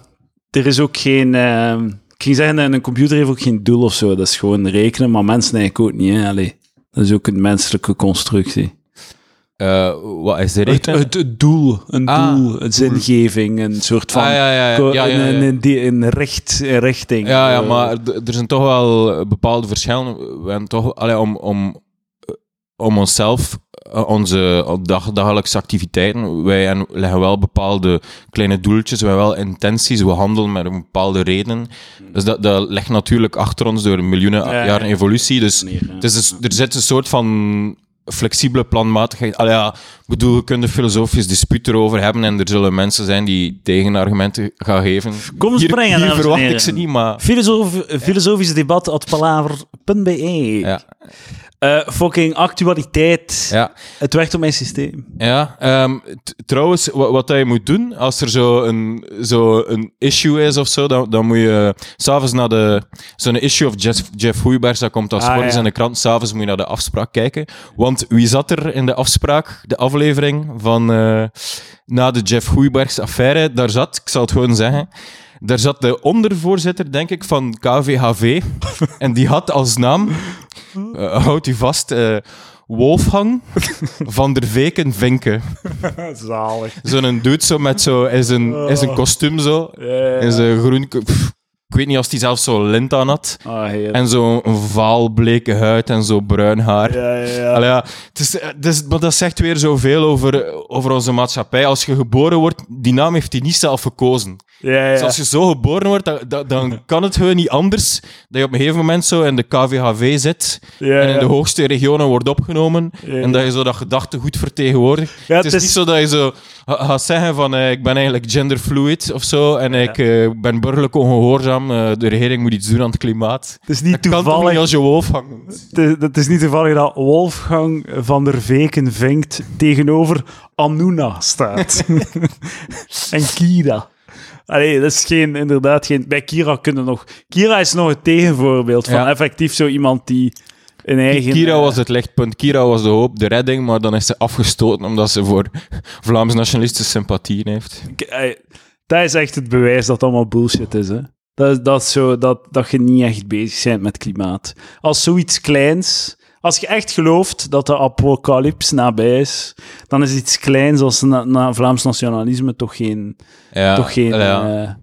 er is ook geen... ehm, ik ging zeggen, dat een computer heeft ook geen doel of zo. Dat is gewoon rekenen, maar mensen eigenlijk ook niet. Hè? Allee, dat is ook een menselijke constructie. Eh, wat is de Het, reden? het, het doel, een Ah, doel, een zingeving, een soort van... Ah, ja, ja, ja. Een, een richting. Ja, ja, Eh, maar er zijn toch wel bepaalde verschillen. We hebben toch, allee, om, om, om onszelf, eh, onze dag, dagelijkse activiteiten, wij en- leggen wel bepaalde kleine doeltjes, we hebben wel intenties, we handelen met een bepaalde reden. Dus dat, dat ligt natuurlijk achter ons door miljoenen Ja, ja. jaren evolutie. Dus het is een- er zit een soort van flexibele planmatigheid. Allee, ja, bedoel, we kunnen filosofisch dispuut erover hebben en er zullen mensen zijn die tegenargumenten gaan geven. Kom hier, springen, hier dames en verwacht ik ze niet, maar... Filosof, filosofisch debat at palaver.be. Ja, Eh, fucking actualiteit. ja. Het werkt op mijn systeem. Ja, ehm, trouwens, wat, je moet doen, als er zo een, zo een issue is of zo, dan, dan moet je s'avonds naar de... Zo'n issue of Jeff, Jeff dat komt als Ah, ja. in de krant, s'avonds moet je naar de afspraak kijken. Want wie zat er in de afspraak, de aflevering van eh, na de Jeff Hoeibergs affaire? Daar zat, ik zal het gewoon zeggen... Daar zat de ondervoorzitter, denk ik, van KVHV. en die had als naam, eh, houdt u vast, eh, Wolfgang van der Veken Vinken. Zalig. Zo'n dude zo met zo, is een, is een kostuum zo, in zijn groen... pff, ik weet niet of hij zelfs zo lint aan had. Ah. En zo'n vaal bleke huid en zo bruin haar. Ja, ja, ja. Allee, ja, het is, het is, maar dat zegt weer zoveel over, over onze maatschappij. Als je geboren wordt, die naam heeft hij niet zelf gekozen. Ja, Dus als je zo geboren wordt, dan, dan, dan kan het gewoon niet anders dat je op een gegeven moment zo in de KVHV zit Ja, en in de hoogste regionen wordt opgenomen en dat je zo dat gedachtegoed vertegenwoordigt. Ja, het is, het is- niet zo dat je zo ga- gaat zeggen van eh, ik ben eigenlijk genderfluid of zo en ik eh, ben burgerlijk ongehoorzaam, eh, de regering moet iets doen aan het klimaat. Het is niet Dat kan toevallig... niet als je Wolfgang noemt? Het is, het is niet toevallig dat Wolfgang van der Veken vinkt tegenover Anuna staat. en Kira. Allee, dat is geen, inderdaad geen... Bij Kira kunnen nog... Kira is nog het tegenvoorbeeld van Ja. effectief zo iemand die een eigen... Kira eh, was het lichtpunt, Kira was de hoop, de redding, maar dan is ze afgestoten omdat ze voor Vlaams nationalistische sympathieën heeft. Eh, Dat is echt het bewijs dat het allemaal bullshit is, hè. Dat, dat, zo, dat, dat je niet echt bezig bent met klimaat. Als zoiets kleins... Als je echt gelooft dat de apocalyps nabij is, dan is iets kleins als na, na Vlaams nationalisme toch geen, Ja, toch geen ja, eh,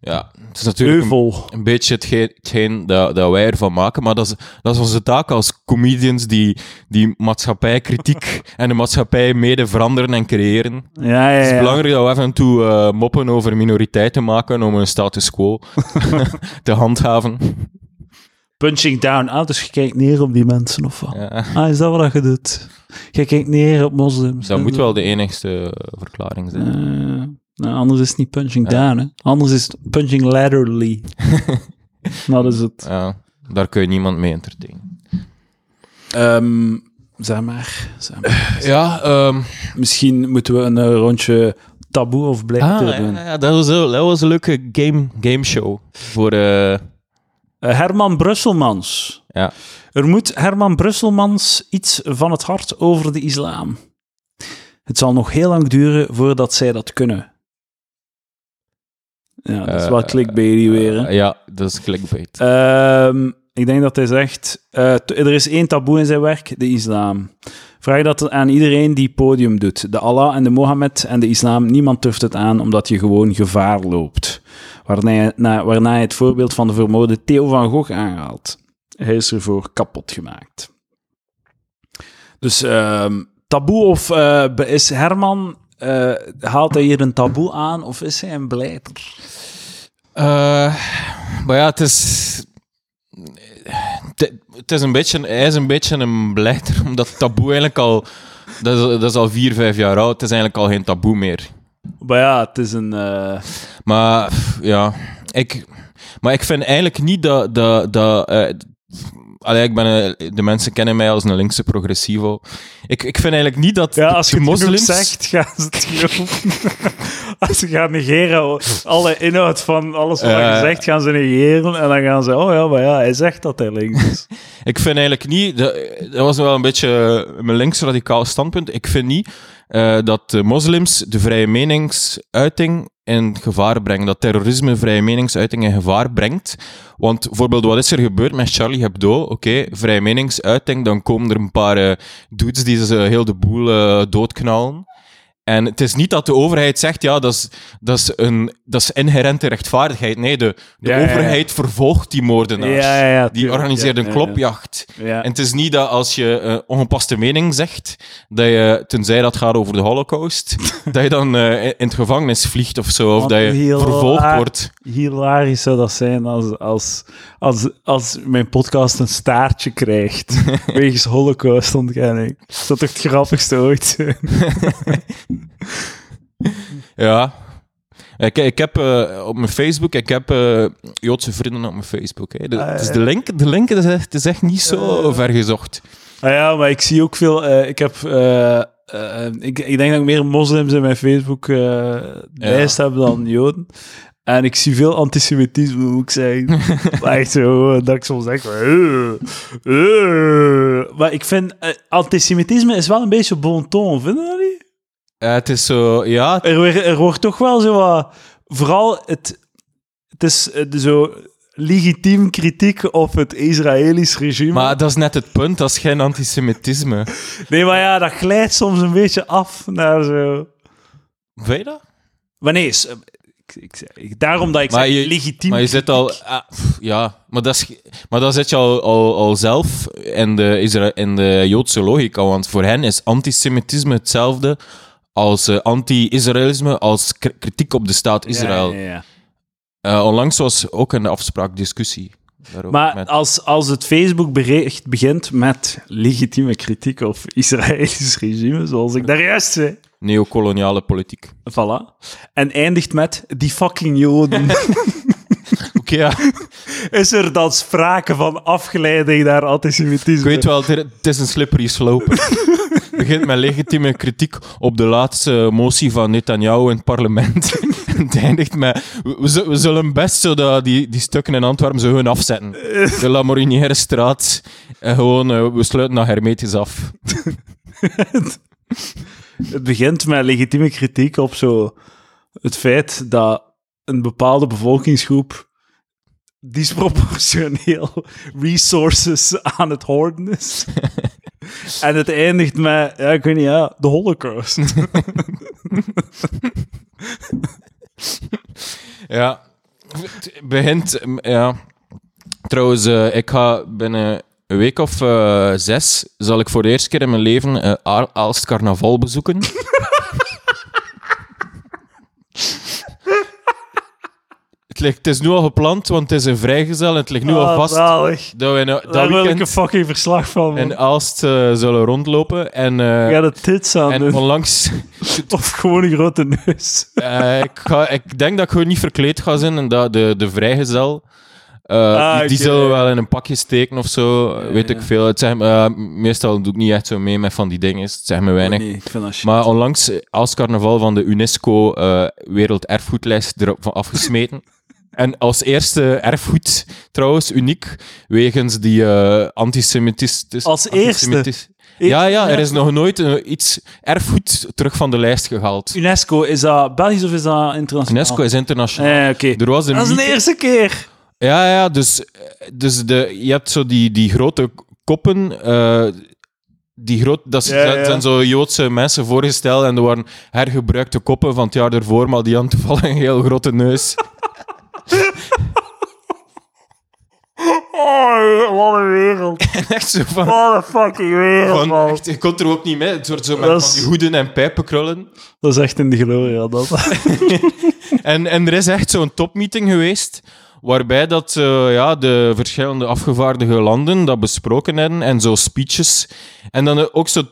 ja. Het is natuurlijk een, beetje hetgeen, hetgeen dat, dat wij ervan maken, maar dat is, dat is onze taak als comedians die, die maatschappijkritiek en de maatschappij mede veranderen en creëren. Ja, ja, Het is ja. belangrijk dat we af en toe eh, moppen over minoriteiten maken om een status quo te handhaven. Punching down. Ah, dus je kijkt neer op die mensen, of wat? Ja. Ah, is dat wat je doet? Je kijkt neer op moslims. Dat moet wel de enigste verklaring zijn. Eh, nou, anders is het niet punching Ja. down, hè. Anders is het punching laterally. Nou, dat is het. Ja, daar kun je niemand mee entertainen. Ehm, zeg maar. Zeg maar. Ja, ehm, Misschien moeten we een eh, rondje taboe of blijter ah, ja, doen. ja, dat, was een, dat was een leuke game, gameshow. Voor, eh, Eh, Herman Brusselmans. ja. Er moet Herman Brusselmans iets van het hart over de islam. Het zal nog heel lang duren voordat zij dat kunnen. Ja, dat is Eh, wel clickbaity weer. Hè? Eh, ja, dat is clickbait. Ehm, ik denk dat hij zegt: eh, er is één taboe in zijn werk, de islam. Vraag dat aan iedereen die podium doet. De Allah en de Mohammed en de islam, niemand durft het aan omdat je gewoon gevaar loopt. Waarna hij, na- waarna het voorbeeld van de vermoorde Theo van Gogh aanhaalt. Hij is ervoor kapot gemaakt. Dus ehm, taboe of eh, is Herman, eh, haalt hij hier een taboe aan of is hij een blijter? Eh, maar ja, het is... Het is een beetje, hij is een beetje een blijter, omdat taboe eigenlijk al... Dat is, dat is al vier, vijf jaar oud. Het is eigenlijk al geen taboe meer. Maar ja, het is een... eh, Maar ja, ik, maar ik vind eigenlijk niet dat. dat, dat eh, allee, ik ben, eh, de mensen kennen mij als een linkse progressivo. Ik, ik vind eigenlijk niet dat Ja, als je moslims. zegt, gaan ze het geloven. als ze gaan negeren, alle inhoud van alles wat Ja. je zegt, gaan ze negeren. En dan gaan ze, oh ja, maar ja, hij zegt dat hij links is. Ik vind eigenlijk niet. Dat, dat was wel een beetje mijn linksradicaal standpunt. Ik vind niet eh, dat de moslims de vrije meningsuiting in gevaar brengen. Dat terrorisme vrije meningsuiting in gevaar brengt. Want bijvoorbeeld, wat is er gebeurd met Charlie Hebdo? Oké, vrije meningsuiting, dan komen er een paar eh, dudes die ze heel de boel eh, doodknallen. En het is niet dat de overheid zegt, ja, dat is, dat is, een, dat is inherente rechtvaardigheid. Nee, de, de Ja, ja, ja. overheid vervolgt die moordenaars. Die organiseert een ja, ja. klopjacht. Ja. En het is niet dat als je eh, ongepaste mening zegt, dat je, tenzij dat gaat over de holocaust, dat je dan eh, in het gevangenis vliegt of zo, of dat je vervolgd wordt. Hilarisch zou dat zijn als, als, als, als mijn podcast een staartje krijgt. wegens holocaustontkenning. Dat zou toch het grappigste ooit? Ja. Ik, ik heb eh, op mijn Facebook, ik heb eh, Joodse vrienden op mijn Facebook. Hè. De, Ah, dus de link, de link is, echt, het is echt niet zo Eh. ver gezocht. Ah ja, maar ik zie ook veel... ik heb... ik, ik denk dat ik meer moslims in mijn Facebook-lijst heb dan joden. En ik zie veel antisemitisme, moet ik zeggen. Echt zo, dat ik soms denk... Maar ik vind... antisemitisme is wel een beetje bon ton, vind je dat niet? Ja, het is zo, ja, Er, weer- er wordt toch wel zo wat... Vooral het... Het is eh, zo legitiem kritiek op het Israëlisch regime. maar dat is net het punt, dat is geen antisemitisme. Nee, maar ja, dat glijdt soms een beetje af naar zo... Weet je dat? Maar nee, is, eh, ik, ik, ik- daarom dat ik Maar zeg, je- legitiem Maar je zit al... ah, pff, ja, maar, dat is, maar dan zit je al, al, al zelf in de, Isra- in de Joodse logica. Want voor hen is antisemitisme hetzelfde als eh, anti-Israëlisme, als kritiek op de staat Israël. Ja, ja, ja. Eh, onlangs was ook een afspraak discussie. daarover Maar met- als, als het Facebook-bericht begint met legitieme kritiek op Israëlisch regime, zoals ik daar juist zei, neocoloniale politiek. voilà, en eindigt met die fucking Joden, Oké, ja. is er dan sprake van afgeleiding naar antisemitisme? Ik weet wel, het is een slippery slope. Het begint met legitieme kritiek op de laatste motie van Netanyahu in het parlement. En het eindigt met... We, we zu- we zullen best zo dat die, die stukken in Antwerpen zo gewoon afzetten. De La Morinière straat. En gewoon, eh, we sluiten dat hermetisch af. Het begint met legitieme kritiek op zo het feit dat een bepaalde bevolkingsgroep disproportioneel resources aan het hoorden is. en het eindigt met, ja, ik weet niet, ja, de holocaust. Ja. Het begint... Ja. Trouwens, eh, ik ga binnen een week of eh, zes... zal ik voor de eerste keer in mijn leven Aalst Carnaval bezoeken. het, ligt, het is nu al gepland, want het is een vrijgezel en het ligt nu al Ah, vast zalig. dat we nou- dat Daar wil ik een fucking verslag van. man. in Aalst eh, zullen rondlopen. En, eh, Ik ga de tits aan en doen. onlangs... Of gewoon een grote neus. eh, ik, ga, ik denk dat ik gewoon niet verkleed ga zijn en dat de, de vrijgezel... eh, Ah, die, die oké. zullen wel in een pakje steken of zo, weet ik veel. Het zeg, eh, meestal doe ik niet echt zo mee met van die dingen, het zeg me weinig. Nee. Maar onlangs eh, als carnaval van de UNESCO eh Werelderfgoedlijst erop afgesmeten. En als eerste erfgoed, trouwens, uniek, wegens die eh antisemitisme. Als eerste? Ja, ja, er is nog nooit eh, iets erfgoed terug van de lijst gehaald. UNESCO, is dat Belgisch of is dat internationaal? UNESCO is internationaal. Eh. Er was een Dat is de eerste keer. Ja, ja, dus, dus de, je hebt zo die, die grote koppen. eh, die groot, dat is- Ja, ja. dat zijn zo Joodse mensen voorgesteld en er waren hergebruikte koppen van het jaar ervoor, maar die hadden toevallig een heel grote neus. Oh, wat een wereld. echt zo van... Wat een fucking wereld, van man. echt, je komt er ook niet mee. Het wordt zo met van die hoeden en pijpenkrullen. Dat is echt in de gloria, dat. En, en er is echt zo'n topmeeting geweest waarbij dat, eh, ja, de verschillende afgevaardigde landen dat besproken hebben en zo speeches. En dan ook zo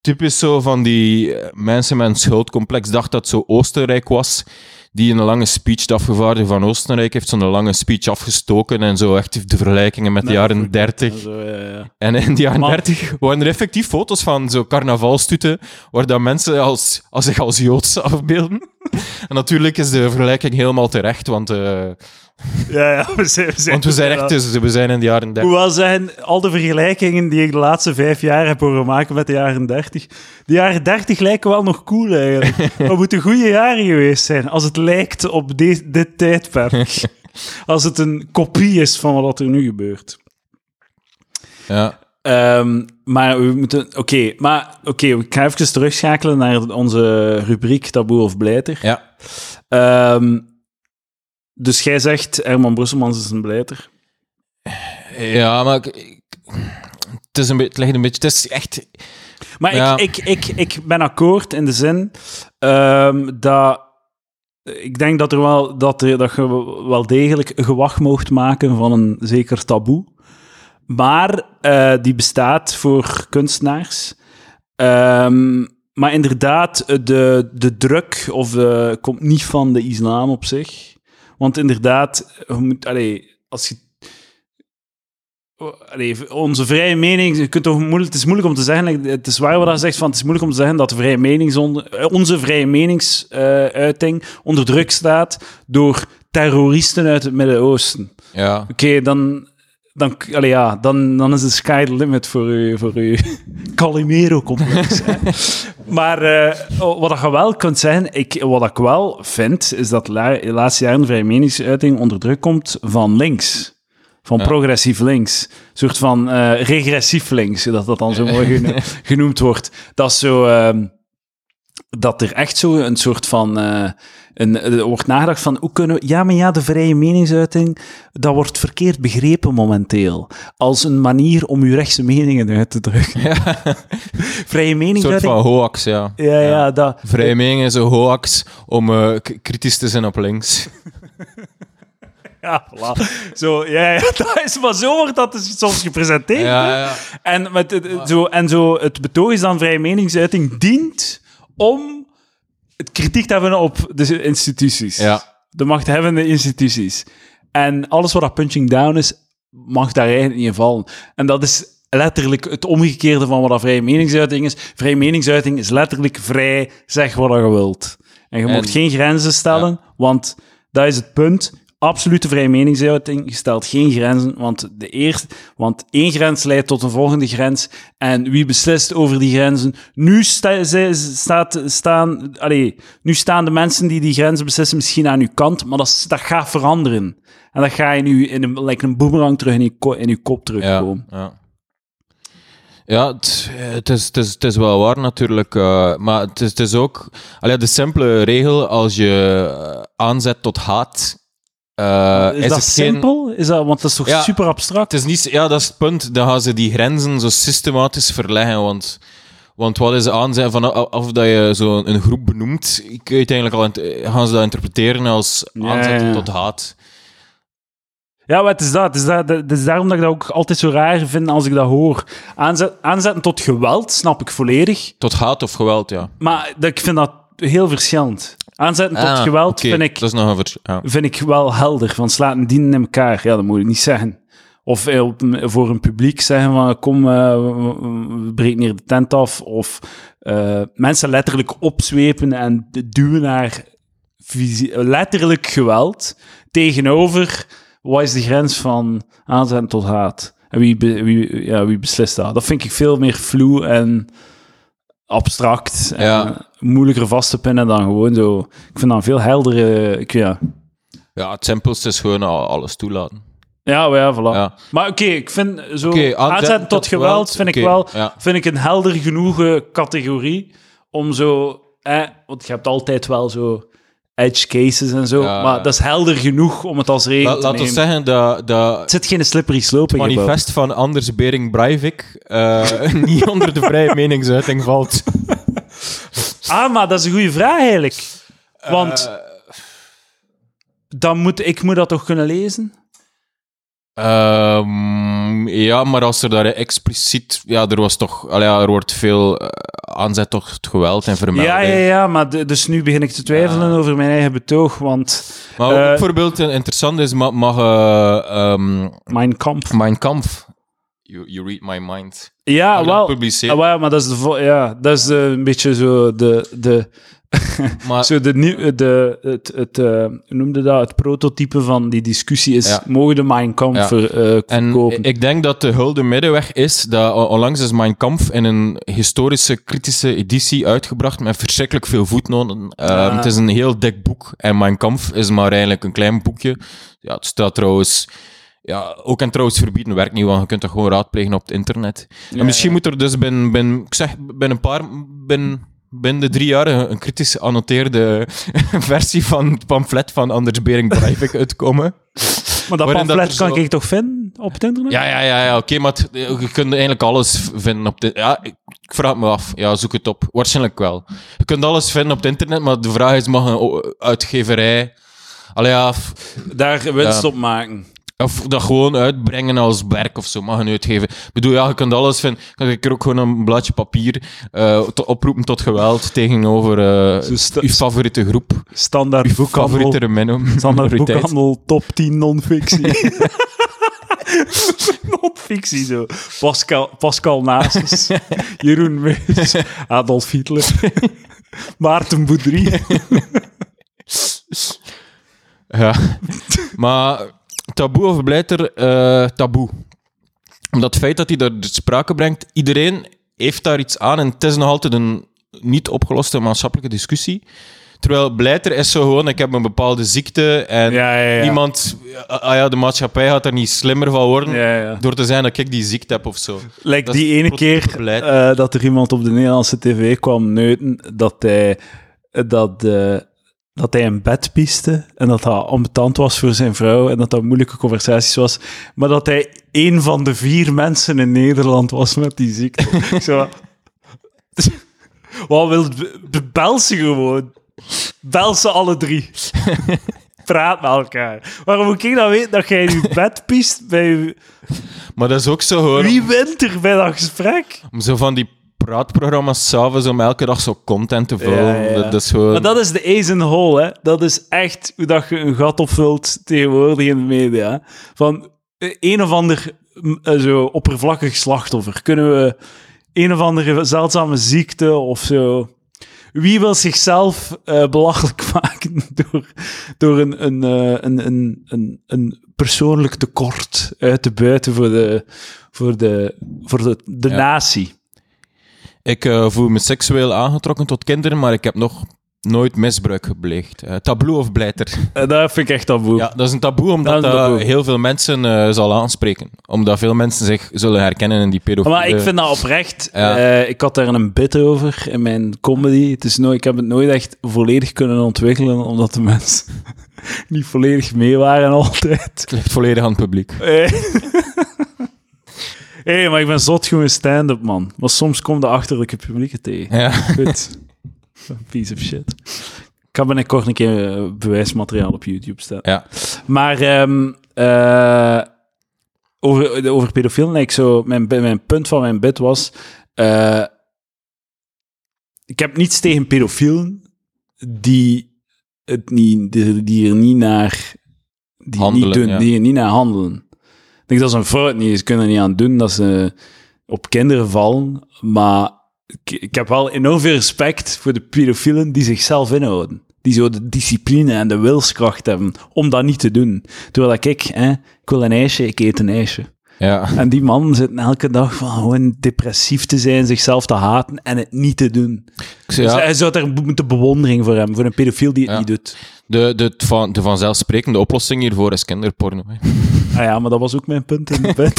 typisch zo van die eh, mensen met een schuldcomplex dacht dat zo Oostenrijk was, die een lange speech, de afgevaardigde van Oostenrijk heeft zo'n lange speech afgestoken en zo echt de vergelijkingen met de jaren 30. Zo, ja, ja. En in de jaren Maar- 30 waren er effectief foto's van zo carnavalstuten, waar dat mensen als, als zich als Joods afbeelden. en natuurlijk is de vergelijking helemaal terecht, want, eh, Ja, ja, we zijn, we zijn, want we zijn echt dus, we zijn in de jaren 30. Hoewel zijn al de vergelijkingen die ik de laatste vijf jaar heb horen maken met de jaren 30. De jaren 30 lijken wel nog cool eigenlijk. Dat moeten goede jaren geweest zijn. Als het lijkt op de- dit tijdperk. Als het een kopie is van wat er nu gebeurt. Ja. Ehm, maar we moeten... Oké, maar oké, ik ga even terugschakelen naar onze rubriek Taboe of Blijter. ja. Ehm, dus jij zegt Herman Brusselmans is een blijter. Ja, maar ik- het, is een be- het ligt een beetje... Het is echt... Maar Ja. ik, ik, ik, ik ben akkoord in de zin ehm, dat ik denk dat, er wel, dat, er, dat je wel degelijk gewacht moogt maken van een zeker taboe. Maar eh, die bestaat voor kunstenaars. Ehm, maar inderdaad, de, de druk of komt niet van de islam op zich. Want inderdaad, je moet, allee, als je Allee, onze vrije mening, je kunt toch moeilijk, het is moeilijk om te zeggen, het is waar wat je zegt, van, het is moeilijk om te zeggen dat de vrije menings onder- onze vrije meningsuiting onder druk staat door terroristen uit het Midden-Oosten. Ja. Oké, dan, dan, allee, ja, dan, dan is de sky the limit voor u, voor uw Calimero-complex. maar eh, wat je wel kunt zeggen, ik, wat ik wel vind, is dat la- de laatste jaren de vrije meningsuiting onder druk komt van links. Van Ja. progressief links. Een soort van eh, regressief links, dat dat dan zo mooi geno- genoemd wordt. Dat is zo... ehm, dat er echt zo een soort van... eh, een, er wordt nagedacht van, hoe kunnen we... Ja, maar ja, de vrije meningsuiting, dat wordt verkeerd begrepen momenteel. Als een manier om uw rechtse meningen uit te drukken. vrije Een soort meningsuiting... van hoax, ja. Ja, ja, dat... Vrije mening is een hoax om eh, kritisch te zijn op links. Ja, voilà. Zo, ja, ja, dat is maar zo wordt dat dus soms gepresenteerd. Ja, ja. En, met het- zo, en zo, het betoog is dan vrije meningsuiting dient om het kritiek te hebben op de instituties. Ja. De machthebbende instituties. En alles wat dat punching down is, mag daar eigenlijk niet in vallen. En dat is letterlijk het omgekeerde van wat dat vrije meningsuiting is. Vrije meningsuiting is letterlijk vrij, zeg wat je wilt. En je En- moet geen grenzen stellen, want dat is het punt. Absolute vrije meningsuiting, je stelt geen grenzen, want, de eerste, want één grens leidt tot een volgende grens. En wie beslist over die grenzen? Nu, staat, staan, allee, nu staan de mensen die die grenzen beslissen misschien aan uw kant, maar dat, dat gaat veranderen. En dat ga je nu in een, like een boemerang terug in je, in kop terugkomen. ja. Ja, het, het, is, wel waar natuurlijk, eh, maar het is, het is ook de simpele regel als je eh, aanzet tot haat. Eh, is, dat geen- simpel? Is dat, want dat is toch Ja. super abstract? Het is niet, ja, dat is het punt. Dan gaan ze die grenzen zo systematisch verleggen. Want, want wat is aanzet van of dat je zo een groep benoemt, eigenlijk al, gaan ze dat interpreteren als ja. tot haat. Ja, het is dat. Het is, dat, het is daarom dat ik dat ook altijd zo raar vind als ik dat hoor. Aanzet, aanzetten tot geweld, snap ik volledig. Tot haat of geweld, ja. Maar dat, ik vind dat heel verschillend. Aanzetten tot Ah, geweld vind, ik, Dat is nog een ja. vind ik wel helder. Van slaat een dienen in elkaar. Ja, dat moet ik niet zeggen. Of eh, voor een publiek zeggen van kom, eh, we- we we breken hier de tent af. Of eh, mensen letterlijk opzwepen en duwen naar letterlijk geweld. Tegenover, wat is de grens van aanzetten tot haat? En wie, be- wie, ja, wie beslist dat? Dat vind ik veel meer vloe en abstract. En Ja. moeilijker vast te pinnen dan gewoon zo. Ik vind dat veel heldere... Ik, ja. ja, het simpelste is gewoon al- alles toelaten. Ja, maar ja, voilà. Ja. Maar oké, ik vind zo Oké, aanzetten, tot tot geweld, vind ik wel ja. vind ik een helder genoeg categorie om zo, eh, want je hebt altijd wel zo edge cases en zo, Ja. maar dat is helder genoeg om het als regel La- te laat nemen. ons zeggen dat, Het dat zit geen slippery slope in manifest van Anders Bering Breivik eh, niet onder de vrije meningsuiting valt. Ah, maar dat is een goede vraag eigenlijk. Want Eh, dan moet ik moet dat toch kunnen lezen? Ehm, ja, maar als er daar expliciet... Ja, er was toch... allee, ja, er wordt veel eh, aanzet het geweld en vermelding. Ja, ja, ja, maar de- dus nu begin ik te twijfelen over mijn eigen betoog, want Maar ook Eh, bijvoorbeeld eh, interessant is, mag, mag eh, ehm, mijn kamp. Mein Kampf... You, you read my mind. Ja, wel. publiceren? Ah, wel, maar dat is, de, ja, dat is een beetje zo de, de, Maar, zo de, nieuw- de het, het, eh, noemde dat, het prototype van die discussie is, Ja. mogen de Mein Kampf Ja. ver- eh, En verkopen? ik denk dat de hulde middenweg is dat onlangs is Mein Kampf in een historische, kritische editie uitgebracht met verschrikkelijk veel voetnoten. Ehm. Het is een heel dik boek en Mein Kampf is maar eigenlijk een klein boekje. Ja, het staat trouwens... Ja, ook en trouwens verbieden werkt niet, want je kunt dat gewoon raadplegen op het internet. en misschien moet er dus binnen, binnen, ik zeg, binnen een paar... Binnen, binnen de drie jaar een, een kritisch annoteerde versie van het pamflet van Anders Bering Breivik uitkomen. maar dat waarin pamflet kan zo- ik toch vinden op het internet? Ja, ja, ja, ja oké, maar het- je kunt eigenlijk alles vinden op de. Ja, ik vraag me af. Ja, zoek het op. Waarschijnlijk wel. Je kunt alles vinden op het internet, maar de vraag is: mag een uitgeverij. Allee, ja, Daar winst Ja. op maken. Of dat gewoon uitbrengen als werk of zo, mag een uitgever. Ik bedoel, ja, je kunt alles vinden. Kan ik er ook gewoon een blaadje papier te oproepen tot geweld tegenover sta- uw favoriete groep, Standaard uw boekhandel. favoriete. Standaard boekhandel, top 10 non-fictie. non-fictie, zo. Pascal, Pascal Nasus, Jeroen Meus, Adolf Hitler, Maarten Boudry. Ja. maar taboe of blijter eh, taboe. Omdat het feit dat hij daar de sprake brengt, iedereen heeft daar iets aan en het is nog altijd een niet opgeloste maatschappelijke discussie. Terwijl blijter is zo gewoon, ik heb een bepaalde ziekte en Ja, ja, ja. niemand, ah ja, de maatschappij gaat er niet slimmer van worden door te zijn dat ik die ziekte heb of zo. Like Dat die ene keer eh, dat er iemand op de Nederlandse tv kwam neuten dat hij, dat, eh, dat hij in bed pieste en dat dat ambetant was voor zijn vrouw en dat dat moeilijke conversaties was, maar dat hij één van de vier mensen in Nederland was met die ziekte. Ik Zo, wat wil be- bel ze gewoon? Bel ze alle drie. Praat met elkaar. Waarom moet ik dan weten dat jij in je bed piest bij je... Maar dat is ook zo gewoon, Wie wint er bij dat gesprek? om zo van die praatprogramma's s'avonds om elke dag zo content te vullen. Ja, ja. Dat, dat is gewoon... Maar dat is de ace in hole, hè. Dat is echt hoe dat je een gat opvult tegenwoordig in de media. Van eh, een of ander mm, eh, zo oppervlakkig slachtoffer. Kunnen we een of andere zeldzame ziekte of zo... Wie wil zichzelf eh, belachelijk maken door, door een, een, een, een, een, een persoonlijk tekort uit te buiten voor de, voor de, voor de, de Ja. natie? Ik eh, voel me seksueel aangetrokken tot kinderen, maar ik heb nog nooit misbruik gepleegd. Eh, taboe of blijter? Eh, dat vind ik echt taboe. Ja, dat is een taboe omdat Dat taboe. heel veel mensen zal aanspreken. Omdat veel mensen zich zullen herkennen in die pedofiele... Maar ik vind dat oprecht. Ja. ik had daar een bit over in mijn comedy. Het is nooit, ik heb het nooit echt volledig kunnen ontwikkelen, omdat de mensen niet volledig mee waren altijd. Het ligt volledig aan het publiek. Hé, hey, maar ik ben zot gewoon stand-up, man. Maar soms komt de achterlijke publiek tegen. Ja. Goed. Piece of shit. Ik ga binnenkort een keer eh, bewijsmateriaal op YouTube staan. Ja. Maar ehm, eh, over, over pedofielen, ik zo, mijn, mijn punt van mijn bid was... eh, ik heb niets tegen pedofielen die, het niet, die, die er niet naar... Die Handelen, niet doen, ja. die er niet naar handelen. Denk dat is een fout niet. Ze kunnen er niet aan doen dat ze op kinderen vallen. Maar ik, heb wel enorm veel respect voor de pedofielen die zichzelf inhouden. Die zo de discipline en de wilskracht hebben om dat niet te doen. Terwijl ik, hè, ik wil een ijsje, ik eet een ijsje. Ja. En die man zit elke dag van gewoon depressief te zijn, zichzelf te haten en het niet te doen. Dus ja, hij zou daar moeten bewondering voor hebben, voor een pedofiel die het Ja. niet doet. de, de, van, de vanzelfsprekende oplossing hiervoor is kinderporno. hè. Ah ja, maar dat was ook mijn punt in de.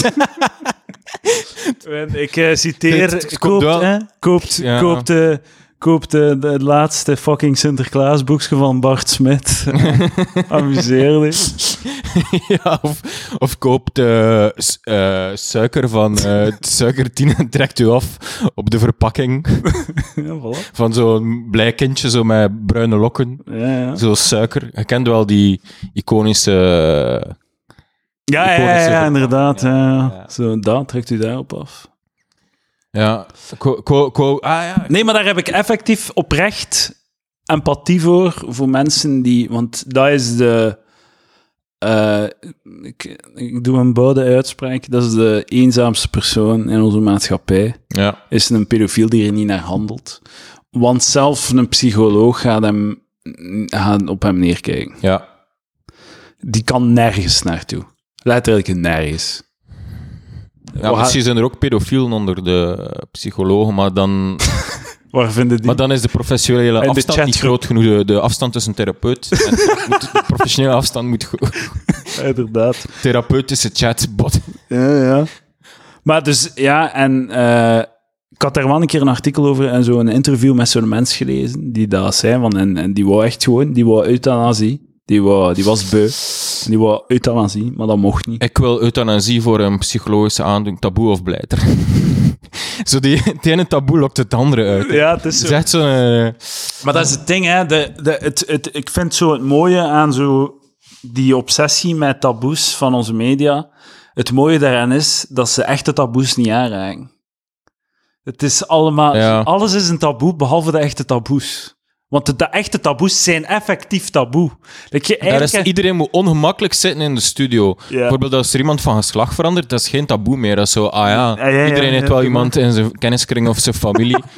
En ik eh, citeer, koopt, koopt, koopt, eh, koop de, de laatste fucking Sinterklaasboekje van Bart Smit. Amuseer dich. ja, of, of koopt eh, s- eh, suiker van eh suikertien en trekt u af op de verpakking Ja, voilà. van zo'n blij kindje zo met bruine lokken. Ja, ja. Zo suiker. Je kent wel die iconische... Ja, ja, ja, inderdaad. Zo, dan trekt u daarop af. Ja, ah ja. Nee, maar daar heb ik effectief oprecht empathie voor, voor mensen die... Want dat is de... eh, ik, ik doe een boude uitspraak. Dat is de eenzaamste persoon in onze maatschappij. Ja, Is een pedofiel die er niet naar handelt. Want zelfs een psycholoog gaat, hem, gaat op hem neerkijken. ja. Die kan nergens naartoe. Letterlijk nergens. Ja, misschien zijn er ook pedofielen onder de psychologen, maar dan, Waar vinden die? maar dan is de professionele de afstand niet groot genoeg. De, de afstand tussen therapeut en moet, de professionele afstand moet. Inderdaad. Therapeutische chatbot. Ja, ja. Maar dus, ja, en eh, ik had daar wel een keer een artikel over en zo een interview met zo'n mens gelezen, die dat zei, van, en, en die wou echt gewoon, die wou euthanasie. Die, wou, die was beu. Die wou euthanasie, maar dat mocht niet. Ik wil euthanasie voor een psychologische aandoening, taboe of blijter. Zo die, het ene taboe lokt het andere uit. hè. Ja, het is Het is echt zo'n... eh, Maar dat is het ding, hè. De, de, het, het, ik vind zo het mooie aan zo die obsessie met taboes van onze media. Het mooie daaraan is dat ze echte taboes niet aanraken. Het is allemaal... Ja. Alles is een taboe, behalve de echte taboes. Want de, de echte taboes zijn effectief taboe. Dat je is, iedereen moet ongemakkelijk zitten in de studio. Bijvoorbeeld als er iemand van geslacht verandert, dat is geen taboe meer. Dat is zo, ah ja, Ja, ja, ja, iedereen heeft wel iemand in zijn kenniskring of zijn familie.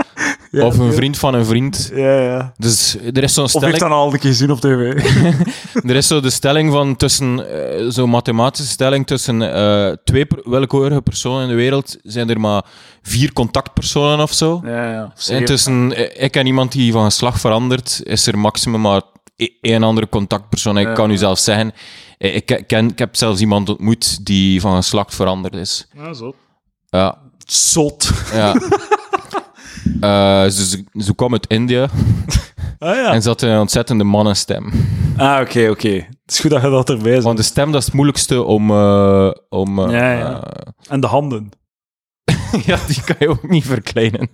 Of een vriend van een vriend. Ja, ja. Dus er is zo'n Of heeft stelling, dan al een keer gezien op tv. er is zo de stelling van tussen, eh, zo'n mathematische stelling tussen eh, twee per- willekeurige personen in de wereld zijn er maar vier contactpersonen of zo. ja, ja. En tussen eh, ik en iemand die van geslacht verandert, is er maximum maar e- één andere contactpersoon. Ik Ja. kan u zelf zeggen, eh, ik, ken, ik heb zelfs iemand ontmoet die van geslacht veranderd is. Ja, zo. Ja, Zot. ja. Eh, ze, ze, ze kwam uit India Ah ja. en ze had een ontzettende mannenstem. Ah, oké, oké. Het is goed dat je dat erbij zet. Want de stem dat is het moeilijkste om... eh, om Ja, ja. En de handen. ja, die kan je ook niet verkleinen.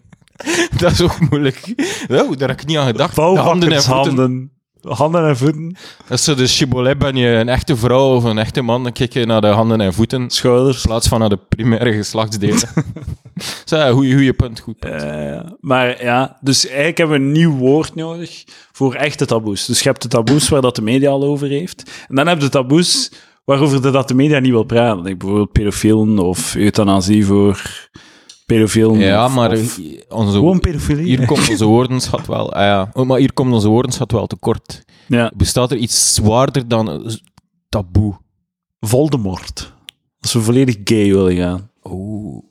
dat is ook moeilijk. Oh, daar heb ik niet aan gedacht. De handen en voeten. handen. Handen en voeten. Is zo de shibboleth, ben je een echte vrouw of een echte man, dan kijk je naar de handen en voeten in Schouders. plaats van naar de primaire geslachtsdelen. Zo, goeie punt, goed punt. Maar ja, dus eigenlijk hebben we een nieuw woord nodig voor echte taboes. Dus je hebt de taboes waar dat de media al over heeft. En dan heb je de taboes waarover de, dat de media niet wil praten. Like bijvoorbeeld pedofielen of euthanasie voor pedofielen. Ja, of- maar of onze, gewoon pedofilie. hier komt onze woordenschat wel... Ah, ja. Oh, maar hier komt onze woordenschat wel tekort. Ja, Bestaat er iets zwaarder dan eh, taboe? Voldemort. Als we volledig gay willen gaan. Oeh.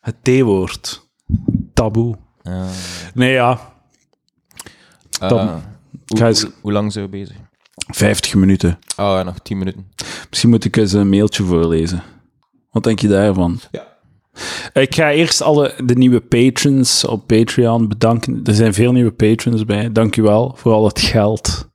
Het T-woord. Taboe. Ja. Nee, ja. Eh, Dan- hoe, eens- hoe, hoe lang zijn we bezig? 50 minuten. Ah, ja, nog 10 minuten. Misschien moet ik eens een mailtje voorlezen. Wat denk je daarvan? Ja. Ik ga eerst alle de nieuwe patrons op Patreon bedanken. Er zijn veel nieuwe patrons bij. Dank u wel voor al het geld.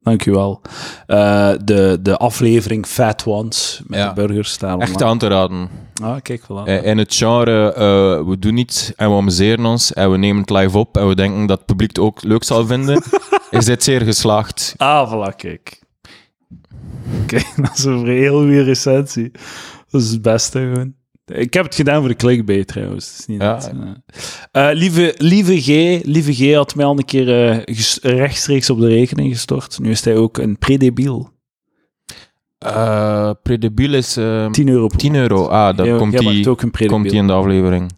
Dank u wel. Eh, de, de aflevering Fat Ones met Ja. de burgers staan Echt aan te raden. Ah, kijk, voilà. Eh, In het genre, eh, we doen iets en we amuseren ons en we nemen het live op en we denken dat het publiek het ook leuk zal vinden, is dit zeer geslaagd. Ah, voilà, kijk. Kijk, dat is een heel goede recensie. Dat is het beste gewoon. Ik heb het gedaan voor de clickbait trouwens. Is niet Ja. dat, eh. Eh, lieve, lieve G, lieve G had mij al een keer eh, rechtstreeks op de rekening gestort. Nu is hij ook een predebiel. Eh Predebiel is eh 10 euro. per 10 euro. Ah, Jij- komt die, ook een komt die in de aflevering.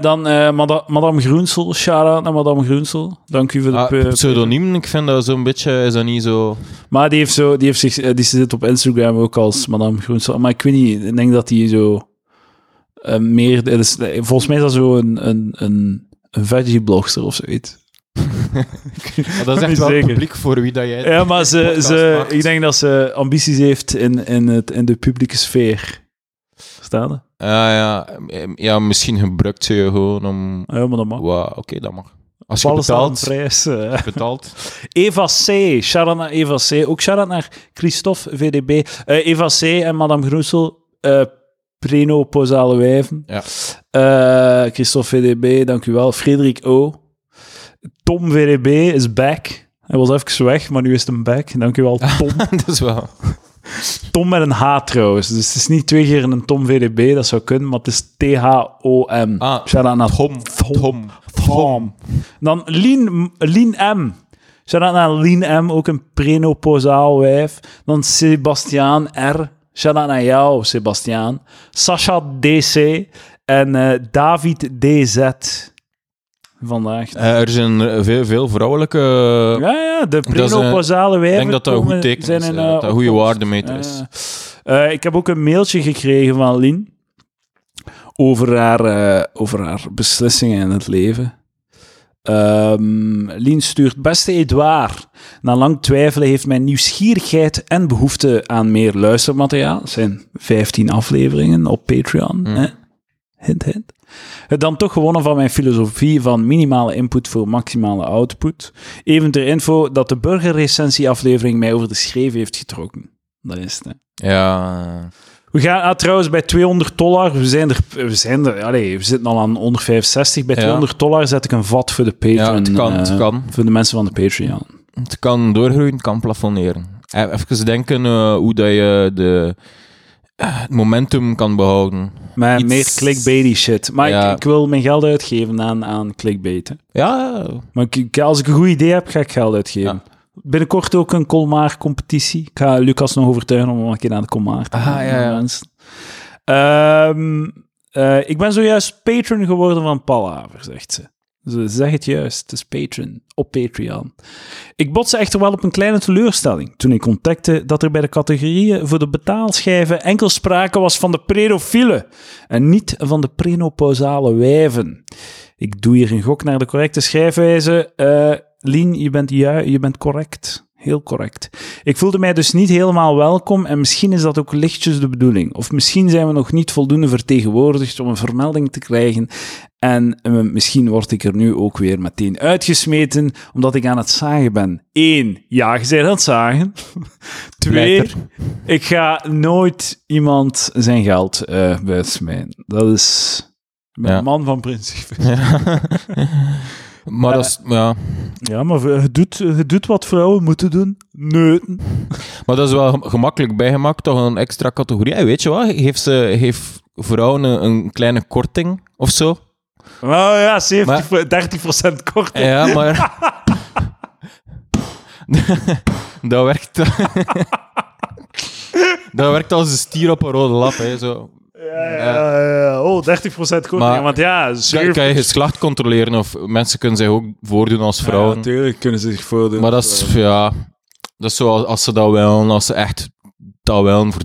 Dan Mada- Madame Groensel. Shout-out naar Madame Groensel. Dank u voor de... Ah, pseudoniem, ik vind dat zo'n beetje, is dat niet zo... Maar die heeft zo, die heeft zich, die zit op Instagram ook als Madame Groensel. Maar ik weet niet, ik denk dat die zo eh, meer, eh, volgens mij is dat zo een, een, een, een veggie-blogster of zoiets. Maar dat is echt wel zeker. publiek voor wie dat jij... Ja, maar ze, ze, maakt. ik denk dat ze ambities heeft in, in, het, in de publieke sfeer. Verstaan? Ah, ja, ja, misschien gebruikt ze je gewoon om... Ja, maar dat mag. Wow, Oké, dat mag. Als je betaalt, prijs. eh. betaalt. Eva C. Shout-out naar Eva C. Ook shout-out naar Christophe VDB. Eh, Eva C. en Madame Groesel. Eh prenopausale wijven. Ja. Eh, Christophe VDB, dank u wel. Frederik O. Tom VDB is back. Hij was even weg, maar nu is hem back. Dank u wel, Tom. dat is wel... Tom met een H trouwens. Dus het is niet twee keer een Tom VDB, dat zou kunnen, maar het is T-H-O-M. Ah, Shout-out naar Tom. Tom. Tom. Dan Lien, Lien M. Shout-out naar Lien M, ook een prenoposaal wijf. Dan Sebastiaan R. Shout-out naar jou, Sebastiaan. Sasha DC en eh, David DZ. Vandaag. Eh, er zijn veel, veel vrouwelijke... Ja, ja, de prenopausale wijven ik denk dat dat een goed teken is, in, eh, dat een goede waardemeter is. Ik heb ook een mailtje gekregen van Lien over haar, over haar beslissingen in het leven. Ehm, Lien stuurt, beste Edouard, na lang twijfelen heeft mijn nieuwsgierigheid en behoefte aan meer luistermateriaal, het zijn 15 afleveringen op Patreon, Mm. hè? hint hint, het dan toch gewonnen van mijn filosofie van minimale input voor maximale output. Even ter info dat de burgerrecensie-aflevering mij over de schreef heeft getrokken. Dat is het, hè. Ja. We gaan ah, trouwens bij 200 dollar. We zijn er. We, zijn er allee, we zitten al aan 165. Bij Ja. 200 dollar zet ik een vat voor de Patreon. Ja, het kan, eh, het kan. Voor de mensen van de Patreon. Het kan doorgroeien, het kan plafonneren. Eh, Even denken eh, hoe dat je de, het momentum kan behouden. Maar Iets- meer clickbaity shit. Maar Ja. ik, ik wil mijn geld uitgeven aan, aan clickbait. hè. Ja, Maar ik- als ik een goed idee heb, ga ik geld uitgeven. Ja. Binnenkort ook een Colmar-competitie. Ik ga Lucas nog overtuigen om een keer naar de Colmar te Ah, gaan. ja, ja. mensen. Ehm, eh, ik ben zojuist patron geworden van Palaver, zegt ze. Ze zeg het juist, het is patron, op Patreon. Ik botste echter wel op een kleine teleurstelling toen ik ontdekte dat er bij de categorieën voor de betaalschijven enkel sprake was van de predofielen en niet van de prenopausale wijven. Ik doe hier een gok naar de correcte schrijfwijze. Eh Lien, je bent, ju- je bent correct. Heel correct. Ik voelde mij dus niet helemaal welkom en misschien is dat ook lichtjes de bedoeling. Of misschien zijn we nog niet voldoende vertegenwoordigd om een vermelding te krijgen. En eh, misschien word ik er nu ook weer meteen uitgesmeten omdat ik aan het zagen ben. Eén, ja, je bent aan het zagen. Twee, ik ga nooit iemand zijn geld eh buitsmijnen. Dat is... Ik ben Ja. een man van principe. maar dat is, ja. Ja, maar je doet, je doet wat vrouwen moeten doen. Neuten. maar dat is wel gem- gemakkelijk bijgemaakt, toch een extra categorie. Weet je wat, geeft, ze, geeft vrouwen een, een kleine korting of zo. Oh ja, 70, 30% korting. Ja, maar... dat werkt... dat werkt als een stier op een rode lap, hè, zo. Ja, ja, ja. Oh, 30% korting. Maar- want ja, Kan, kan je geslacht controleren of mensen kunnen zich ook voordoen als Ja, vrouwen. natuurlijk kunnen ze zich voordoen. maar dat is, ja... Dat is zo als, als ze dat willen, als ze echt dat willen voor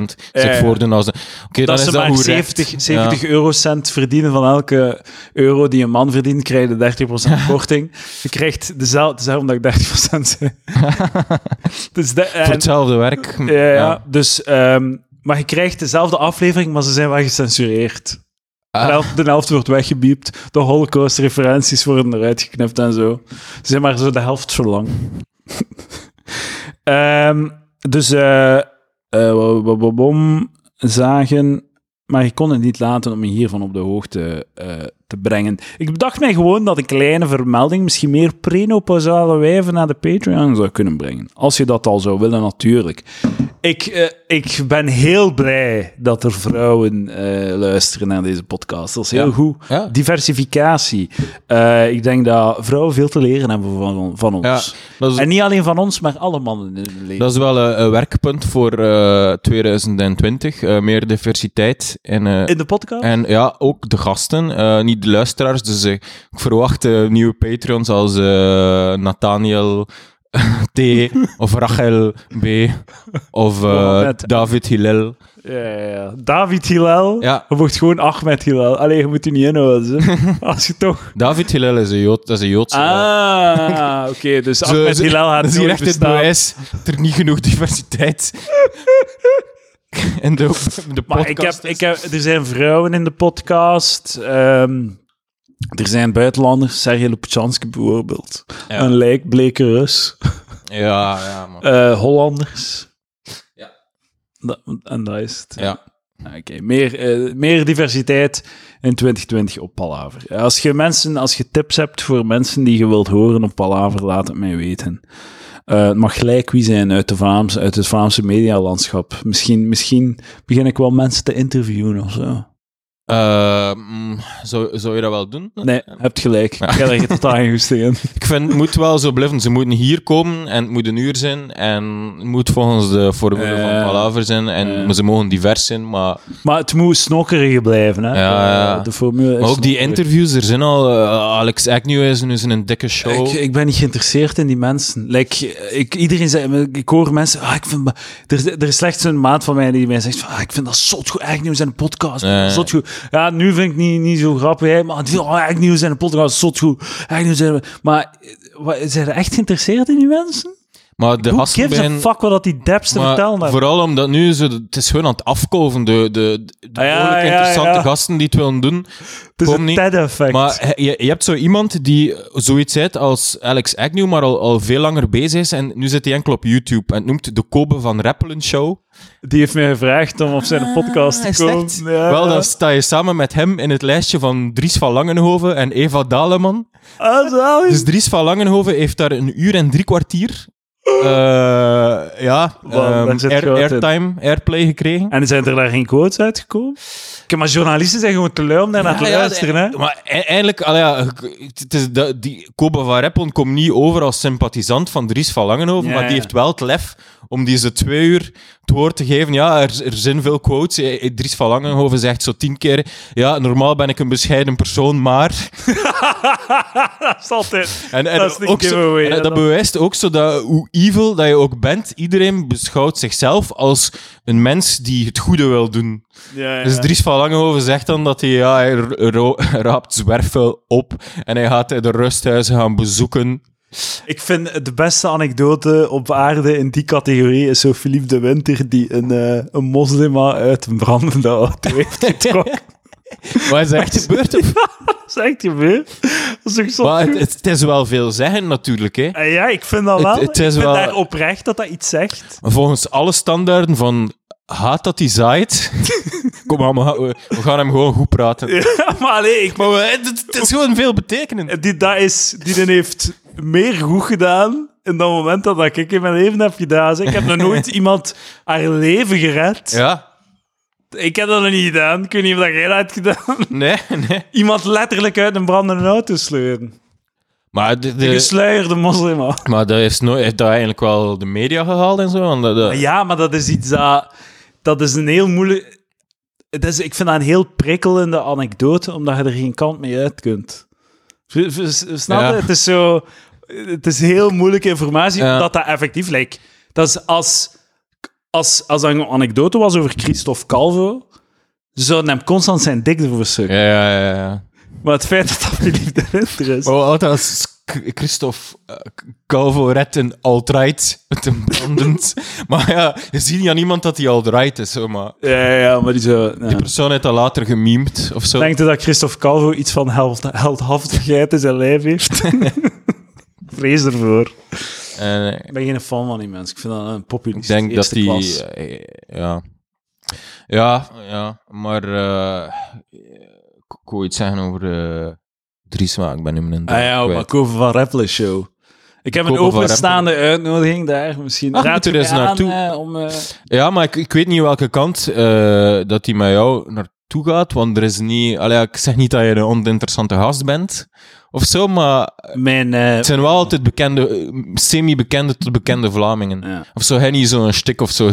30% zich voordoen als... Oké, dan dat is ze dat maar hoe recht. 70, 70 eurocent verdienen van elke euro die een man verdient, krijg je 30% korting. Je krijgt dezelfde, het is daarom dat ik 30% zei. dus de, Voor hetzelfde werk. Ja, ja. dus... ehm, maar je krijgt dezelfde aflevering, maar ze zijn wel gecensureerd. Ah. De, helft, de helft wordt weggebiept. De Holocaust-referenties worden eruit geknipt en zo. Ze zijn maar zo de helft zo lang. Ehm, dus, eh bom, zagen... Maar ik kon het niet laten om je hiervan op de hoogte eh, te brengen. Ik bedacht mij gewoon dat een kleine vermelding misschien meer prenopausale wijven naar de Patreon zou kunnen brengen. Als je dat al zou willen, natuurlijk. Ik, eh, ik ben heel blij dat er vrouwen eh, luisteren naar deze podcast. Dat is heel Ja. goed. Ja. Diversificatie. Eh, ik denk dat vrouwen veel te leren hebben van, van ons. Ja, dat is, En niet alleen van ons, maar alle mannen in het leven. dat is wel een, werkpunt voor eh, 2020. eh, meer diversiteit. En, in de podcast? en ja, ook de gasten, niet de luisteraars. Dus eh, ik verwacht eh, nieuwe patrons als eh, Nathaniel T. of Rachel B. Of. David Hillel. Ja, ja, ja. David Hillel. Ja. Je mocht gewoon Ahmed Hillel. Allee, je moet je niet inhouden. Als je toch... David Hillel is een Jood. Dat is een Joodse. Ah, oké. Dus Ahmed Hillel gaat dat is hier echt het bewijs er niet genoeg diversiteit in de, in de Maar ik heb, podcast ik heb, er zijn vrouwen in de podcast. ehm, Er zijn buitenlanders, Sergej Lopchansky bijvoorbeeld. Ja. Een lijkbleke Rus. Ja, ja, maar... Eh, Hollanders. Ja. Dat, en dat is het. ja. Oké, meer, eh, meer diversiteit in 2020 op Palaver. Als je, mensen, als je tips hebt voor mensen die je wilt horen op Palaver, laat het mij weten. Eh, het mag gelijk wie zijn uit, de Vlaams, uit het Vlaamse medialandschap. Misschien, misschien begin ik wel mensen te interviewen of zo. Eh, mm, zou, zou je dat wel doen? Nee, hebt gelijk. Ik ga er totaal geen goesting in. Ik vind, het moet wel zo blijven. Ze moeten hier komen en het moet een uur zijn. En het moet volgens de formule van Palaver zijn. En ze mogen divers zijn. Maar, Maar het moet snokkerig blijven, hè. Ja, ja. De, formule is maar ook die interviews, er zijn al... eh, Alex Agnew is, is een dikke show. Ik, ik ben niet geïnteresseerd in die mensen. Like, ik, iedereen zegt, ik hoor mensen, ah, ik vind, er, er is slechts een maat van mij die mij zegt, van, ah, ik vind dat zot goed, in een podcast. Zot goed. Ja, nu vind ik niet, niet zo grappig, hè, maar het oh, eigenlijk nieuws in een podcast, zot goed. Eigenlijk een- Maar eh, zijn er echt geïnteresseerd in die mensen? Maar de Who gives a fuck wat dat die deps te vertellen hebben? Vooral omdat nu zo, het is gewoon aan het afkoven. De, de, de Ah, ja, behoorlijk ja, interessante ja. gasten die het willen doen. Het is een niet. TED-effect. Maar je, je hebt zo iemand die zoiets als Alex Agnew, maar al, al veel langer bezig is. En nu zit hij enkel op YouTube. En het noemt de Kobe van Rappelen Show. Die heeft mij gevraagd om op zijn podcast Ah, is te komen. Ja. Wel, dan sta je samen met hem in het lijstje van Dries van Langenhoven en Eva Daleman. Ah. Dus Dries van Langenhoven heeft daar een uur en drie kwartier ja, ehm, daar zit air- airtime, airplay gekregen. En zijn er daar geen quotes uitgekomen? Kijk, maar journalisten zijn gewoon te lui om daar naar te ja, luisteren, hè? Maar e- eigenlijk, allee, ja, het is die Kobe van Rappelen komt niet over als sympathisant van Dries van Langenhoven, Ja, maar die heeft wel het lef om deze twee uur het woord te geven. Ja, er, er zijn veel quotes. Eh, eh, Dries van Langenhoven zegt zo tien keer, ja, normaal ben ik een bescheiden persoon, maar... dat is altijd... En, en Dat is ook zo, en dat dan. bewijst ook zo dat hoe evil dat je ook bent, iedereen beschouwt zichzelf als een mens die het goede wil doen. Ja, ja. Dus Dries van Langenhoven zegt dan dat hij, ja, hij raapt zwerfvuil op en hij gaat de rusthuizen gaan bezoeken. Ik vind de beste anekdote op aarde in die categorie is zo Philippe de Winter die een, eh, een moslima uit een brandende auto heeft getrokken. Maar is echt gebeurd? Of? dat is echt gebeurd. Dat is zo Maar het, goed. het, het is wel veel zeggen natuurlijk. Hè. Eh, ja, ik vind dat Het- wel. het is ik vind wel- daar oprecht dat dat iets zegt. Volgens alle standaarden van haat dat hij zaait. Kom aan, we gaan, we we gaan hem gewoon goed praten. Ja, maar alleen, ik, Maar we- het, het is gewoon veel betekenend. die, dat is, die dan heeft meer goed gedaan in dat moment dan dat ik in mijn leven heb gedaan. zeg. Ik heb nog nooit iemand haar leven gered. Ja, Ik heb dat nog niet gedaan. Ik weet niet of dat jij dat hebt gedaan. nee, nee. Iemand letterlijk uit een brandende auto sleuren. Maar, de, De de, gesluierde moslim. maar dat heeft, nooit, heeft dat eigenlijk wel de media gehaald en zo. Want dat, dat- Ja, maar dat is iets dat... Dat is een heel moeilijk... Het is, ik vind dat een heel prikkelende anekdote, omdat je er geen kant mee uit kunt. Snap je? Ja. Het is zo... Het is heel moeilijke informatie, Ja. dat dat effectief lijkt. Dat is als... Als, als dat een anekdote was over Christophe Calvo, zouden hem constant zijn dik ervoor sukken. ja, ja, ja. ja. Maar het feit dat dat de Winter is... Maar altijd als K- Christophe uh, Calvo redt een alt-right met een brandend. maar ja, je ziet niet aan iemand dat hij alt-right is. Zo, maar Ja, ja, ja, maar die zo... ja. die persoon heeft dat later gememd of zo. Denkt u dat Christophe Calvo iets van held, heldhaftigheid in zijn lijf heeft? Vrees ervoor. En, eh, Ik ben geen fan van die mensen. Ik vind dat een populist. ik denk dat die... eh, ja. ja, ja, maar... eh, ik ik wou iets zeggen over eh Dries, maar ik ben nu mijn Ah ja, maar Koven van Rappelen Show. Ik heb een openstaande uitnodiging daar. Misschien Ah, raad er eens aan, naartoe. eh, om... eh, Ja, maar ik, ik weet niet welke kant eh, dat hij met jou naartoe gaat, want er is niet... Allee, ik zeg niet dat je een oninteressante gast bent, of zo, maar mijn... eh, het zijn wel altijd bekende, semi-bekende tot bekende Vlamingen. ja. Of zo, hij niet zo'n stik of zo.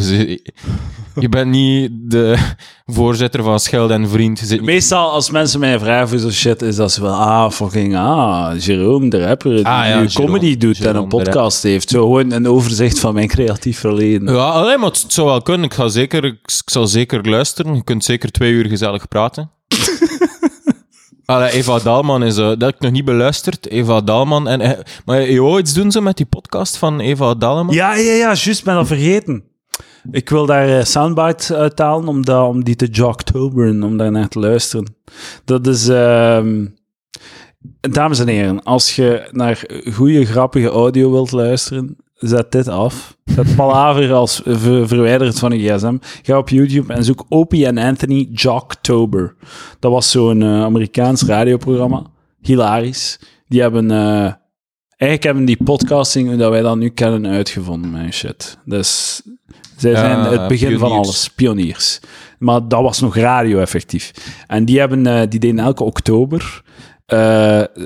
Je bent niet de voorzitter van Scheld en Vriend. Je zit niet... Meestal als mensen mij vragen voor zo'n shit, is dat ze wel, ah, fucking, ah, Jerome de rapper, die Ah, ja, nu Jerome- comedy doet en een de podcast heeft. Zo gewoon een overzicht van mijn creatief verleden. Ja, alleen maar het zou wel kunnen. Ik, ga zeker, ik zal zeker luisteren. Je kunt zeker twee uur gezellig praten. Allee, Eva Dalman is... eh, dat heb ik nog niet beluisterd. Eva Dalman. En, eh, maar je wou iets doen zo met die podcast van Eva Dalman? Ja, ja, ja, juist, ben dat vergeten. Ik wil daar eh, soundbites uithalen om, dat, om die te jocktoberen, om daar naar te luisteren. Dat is... ehm, Dames en heren, als je naar goede, grappige audio wilt luisteren, zet dit af. Zet Palaver als ver- verwijderd van je gsm. Ga op YouTube en zoek Opie en Anthony Jocktober. Dat was zo'n eh, Amerikaans radioprogramma. Hilarisch. Die hebben... eh, eigenlijk hebben die podcasting, hoe dat wij dat nu kennen, uitgevonden, mijn shit. Dus zij zijn het begin van alles. Pioniers. Maar dat was nog radio, effectief. En die, hebben, eh, die deden elke oktober...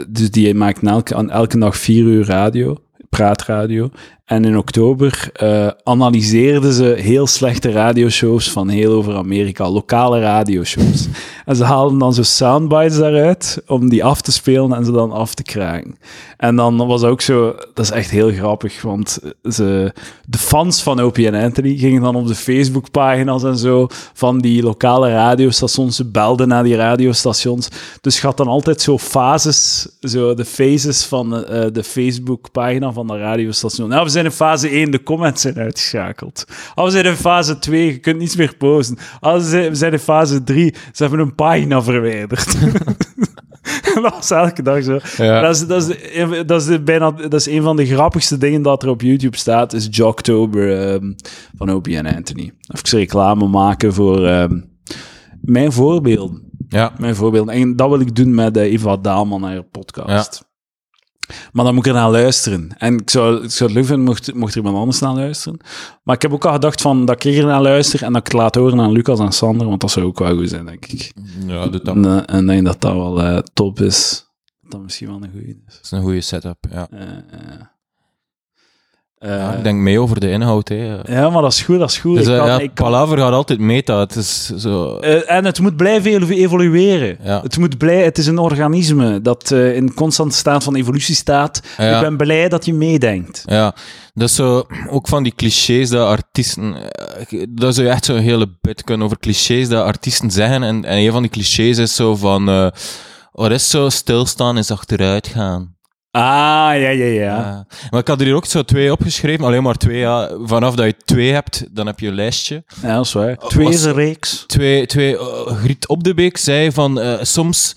dus die maakten elke, elke dag vier uur radio, praatradio. En in oktober eh, analyseerden ze heel slechte radioshows van heel over Amerika, lokale radioshows. En ze haalden dan zo soundbites daaruit om die af te spelen en ze dan af te kraken. En dan was ook zo, dat is echt heel grappig, want ze, de fans van Opie Anthony gingen dan op de Facebookpagina's en zo van die lokale radiostations, ze belden naar die radiostations. Dus je dan altijd zo fases, zo de phases van eh, de Facebookpagina van de radiostation. Nou, we zijn in fase 1, de comments zijn uitgeschakeld. Ah, we zijn in fase 2, je kunt niets meer posten. Ah, we zijn- we zijn in fase 3, ze hebben een pagina verwijderd. dat was elke dag zo. Ja. Dat, is, dat, is, een- dat, is de, bijna, dat is een van de grappigste dingen dat er op YouTube staat, is Jocktober ehm van Opie en Anthony. Even reclame maken voor ehm, mijn voorbeelden. Ja. Mijn voorbeelden. En dat wil ik doen met eh, Eva Daalman, haar podcast. Maar dan moet ik er naar luisteren. En ik zou, ik zou het leuk vinden mocht, mocht er iemand anders naar luisteren. Maar ik heb ook al gedacht van, dat ik er naar luister en dat ik het laat horen aan Lucas en Sander, want dat zou ook wel goed zijn, denk ik. Ja, doe dat. En, en denk dat dat wel eh, top is. Dat dat misschien wel een goede is. Dat is een goede setup, ja. Eh, eh. Ja Eh, ik denk mee over de inhoud, hè. ja, maar dat is goed, dat is goed. Dus, Ik eh, kan- ja, ik kan- Palaver gaat altijd meta. Het is zo... Eh, en het moet blijven evo- evolueren. Ja. Het, moet blij, het is een organisme dat in constante staat van evolutie staat. Ik ben blij dat je meedenkt. Ja, dat is zo, ook van die clichés dat artiesten, dat zou je echt zo'n hele bit kunnen over clichés dat artiesten zeggen. En, en een van die clichés is zo van, eh wat is zo, stilstaan is achteruit gaan. Ah, ja, ja, ja. Ja. Maar ik had er hier ook zo twee opgeschreven, alleen maar twee. Ja. Vanaf dat je twee hebt, dan heb je een lijstje. Ja, dat is waar. Twee was- is een reeks. Twee, twee eh, Griet Op de Beek zei van, eh, soms,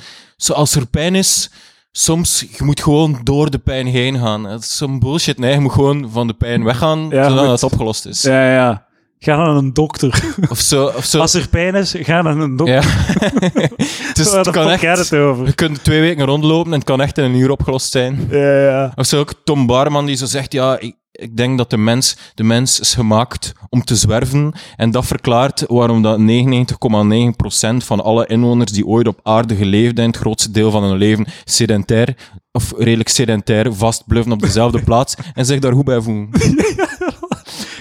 als er pijn is, soms, je moet gewoon door de pijn heen gaan. Dat is zo'n bullshit, nee, je moet gewoon van de pijn weggaan, Ja, zodat het opgelost is. Ja, ja. Ga naar een dokter. Of zo. Of zo. Als er pijn is, ga naar een dokter. Ja. dus het kan echt, het over? je kunt twee weken rondlopen en het kan echt in een uur opgelost zijn. Ja, ja. Of zo ook Tom Barman die zo zegt, ja, ik, ik denk dat de mens, de mens is gemaakt om te zwerven. En dat verklaart waarom dat 99,9% van alle inwoners die ooit op aarde geleefd hebben, het grootste deel van hun leven, sedentair, of redelijk sedentair, vastbluffen op dezelfde plaats en zich daar goed bij voelen.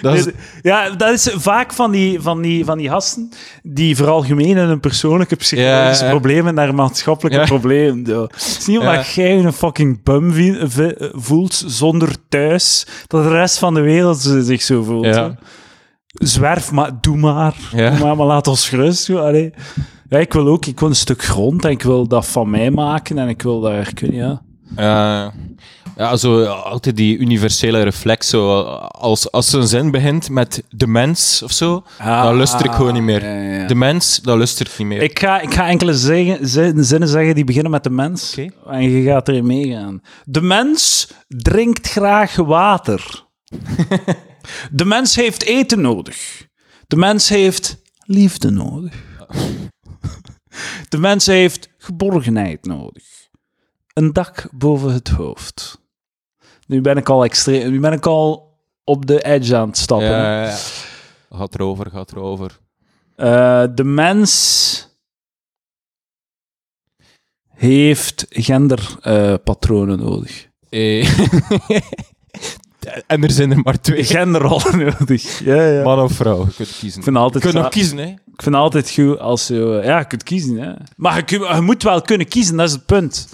Dat is, Ja, dat is vaak van die, van die, van die gasten die veralgemenen hun persoonlijke psychologische Ja, ja. problemen naar maatschappelijke Ja. problemen. Het is niet omdat jij een fucking bum voelt zonder thuis, dat de rest van de wereld zich zo voelt. Zwerf, maar doe maar. Doe maar, maar laat ons gerust. Allee. Ja, ik wil ook ik wil een stuk grond en ik wil dat van mij maken en ik wil daar kunnen, ja. Ja, ja, zo ja, altijd die universele reflex. Zo, als, als zo'n zin begint met de mens of zo, dan luister ik gewoon niet meer. Ja, ja, ja. De mens, dan luister ik niet meer. Ik ga, ik ga enkele zin- zinnen zeggen die beginnen met de mens. En je gaat erin meegaan. De mens drinkt graag water. de mens heeft eten nodig. De mens heeft liefde nodig. de mens heeft geborgenheid nodig. Een dak boven het hoofd. Nu ben ik al extreem. Nu ben ik al op de edge aan het stappen. ja, ja, ja. Gaat erover, gaat erover. Eh, de mens heeft genderpatronen nodig. Eh. en er zijn er maar twee. Genderrollen nodig. Ja, ja. Man of vrouw, je kunt kiezen. ik vind Je altijd kunt nog kiezen, hè. ik vind altijd goed als je... Ja, je kunt kiezen, hè. Maar je, je moet wel kunnen kiezen, dat is het punt.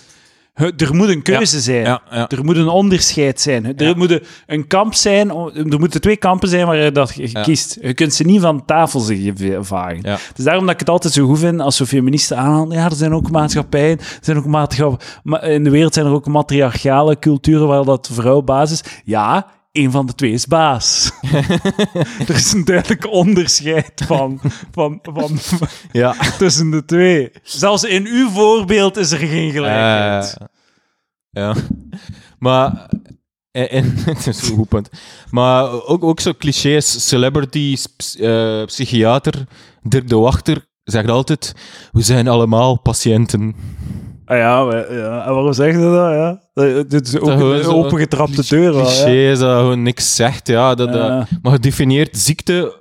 Er moet een keuze zijn. Ja, ja. Er moet een onderscheid zijn. Er moet een kamp zijn, er moeten twee kampen zijn waar je dat kiest. Je kunt ze niet van tafel. Ja. Dus daarom dat ik het altijd zo goed vind als zo feministen aanhalen. Ja, er zijn ook maatschappijen, er zijn ook maatschappen, ma- in de wereld zijn er ook matriarchale culturen waar dat vrouw basis. Ja, een van de twee is baas. er is een duidelijk onderscheid van, van, van, Ja. tussen de twee. Zelfs in uw voorbeeld is er geen gelijkheid. Eh, ja. Maar... En, en- het is een goed punt. Maar ook, ook zo clichés, celebrity, eh, psychiater, Dirk de Wachter zegt altijd, we zijn allemaal patiënten. Ah ja, maar- ja, en waarom zeg je dat? Ja? Dat- Dit is ook een opengetrapte deur. Cliché is dat gewoon niks zegt. Ja, dat, maar gedefinieerd ziekte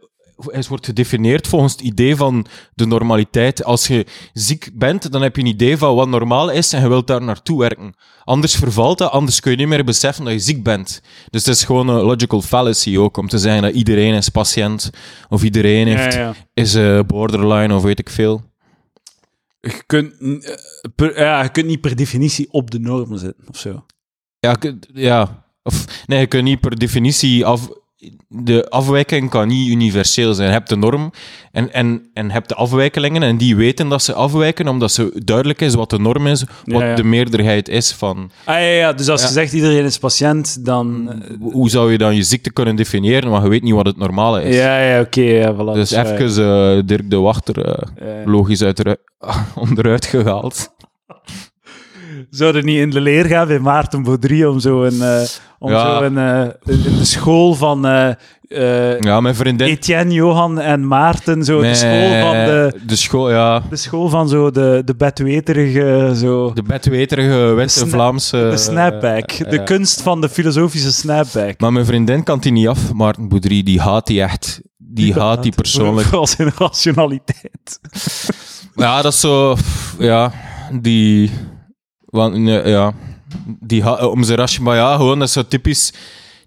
het wordt gedefinieerd volgens het idee van de normaliteit. Als je ziek bent, dan heb je een idee van wat normaal is en je wilt daar naartoe werken. Anders vervalt dat, anders kun je niet meer beseffen dat je ziek bent. Dus het is gewoon een logical fallacy ook, om te zeggen dat iedereen is patiënt, of iedereen heeft, Ja, ja. is eh, borderline, of weet ik veel. Je, kunt, eh, ja, je kunt niet per definitie op de normen zitten, of zo. Ja, ja. Of, nee, je kunt niet per definitie af... De afwijking kan niet universeel zijn. Je hebt de norm en, en, en hebt de afwijkelingen en die weten dat ze afwijken omdat ze duidelijk is wat de norm is, wat Ja, ja. de meerderheid is van... Ah ja, ja dus als je zegt iedereen is patiënt, dan... Hoe zou je dan je ziekte kunnen definiëren, maar je weet niet wat het normale is. ja, ja, oké, ja, voilà. dus waar. even eh, Dirk de Wachter eh, logisch uit onderuit gehaald. Zouden niet in de leer gaan bij Maarten Baudry om zo een... eh, om Ja. zo een, eh, in de school van eh, Ja, mijn vriendin... Etienne, Johan en Maarten, zo de school van de... De school, ja. De school van zo de, de bedweterige, zo... De bedweterige West- sna- Vlaamse... De snapback. de kunst van de filosofische snapback. Maar mijn vriendin kan die niet af, Maarten Boudry, die haat die echt. Die haat die persoonlijk. Vooral zijn rationaliteit. Ja, dat is zo... Ja, die... Want, ja, die om zijn rasje, maar ja, gewoon, dat is zo typisch...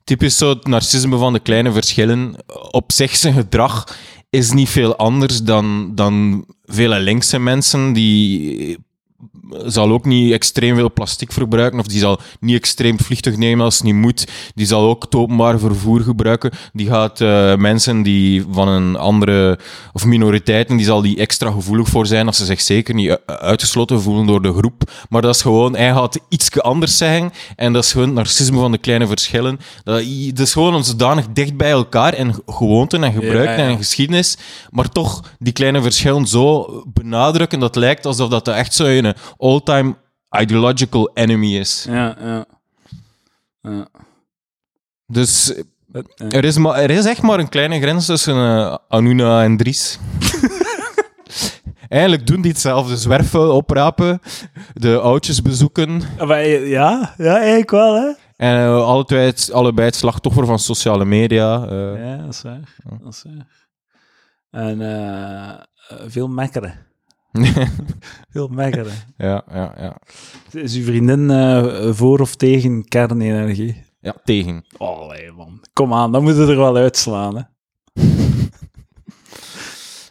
Typisch zo het narcisme van de kleine verschillen. Op zich zijn gedrag is niet veel anders dan, dan vele linkse mensen die zal ook niet extreem veel plastic verbruiken, of die zal niet extreem vliegtuig nemen als het niet moet. Die zal ook het openbaar vervoer gebruiken. Die gaat eh, mensen die van een andere, of minoriteiten, die zal die extra gevoelig voor zijn als ze zich zeker niet uitgesloten voelen door de groep. Maar dat is gewoon, hij gaat iets anders zeggen, en dat is gewoon het narcisme van de kleine verschillen. Dat, is gewoon zodanig dicht bij elkaar in gewoonten en gebruiken Ja, ja. en geschiedenis, maar toch die kleine verschillen zo benadrukken dat lijkt alsof dat echt zo all-time ideological enemy is. Ja, ja. ja. Dus er is, maar, er is echt maar een kleine grens tussen eh, Anuna en Dries. Eigenlijk doen die hetzelfde. Zwerven, oprapen, de oudjes bezoeken. Maar, eh, ja, ja, eigenlijk wel, hè? En eh, allebei, het, allebei het slachtoffer van sociale media. eh. Ja, dat is waar. Dat is waar. En veel mekkeren. Veel mekkeren. ja, ja, ja. Is uw vriendin eh, voor of tegen kernenergie? Ja, tegen. Allee, man. Kom aan, dan moeten we er wel uitslaan, hè?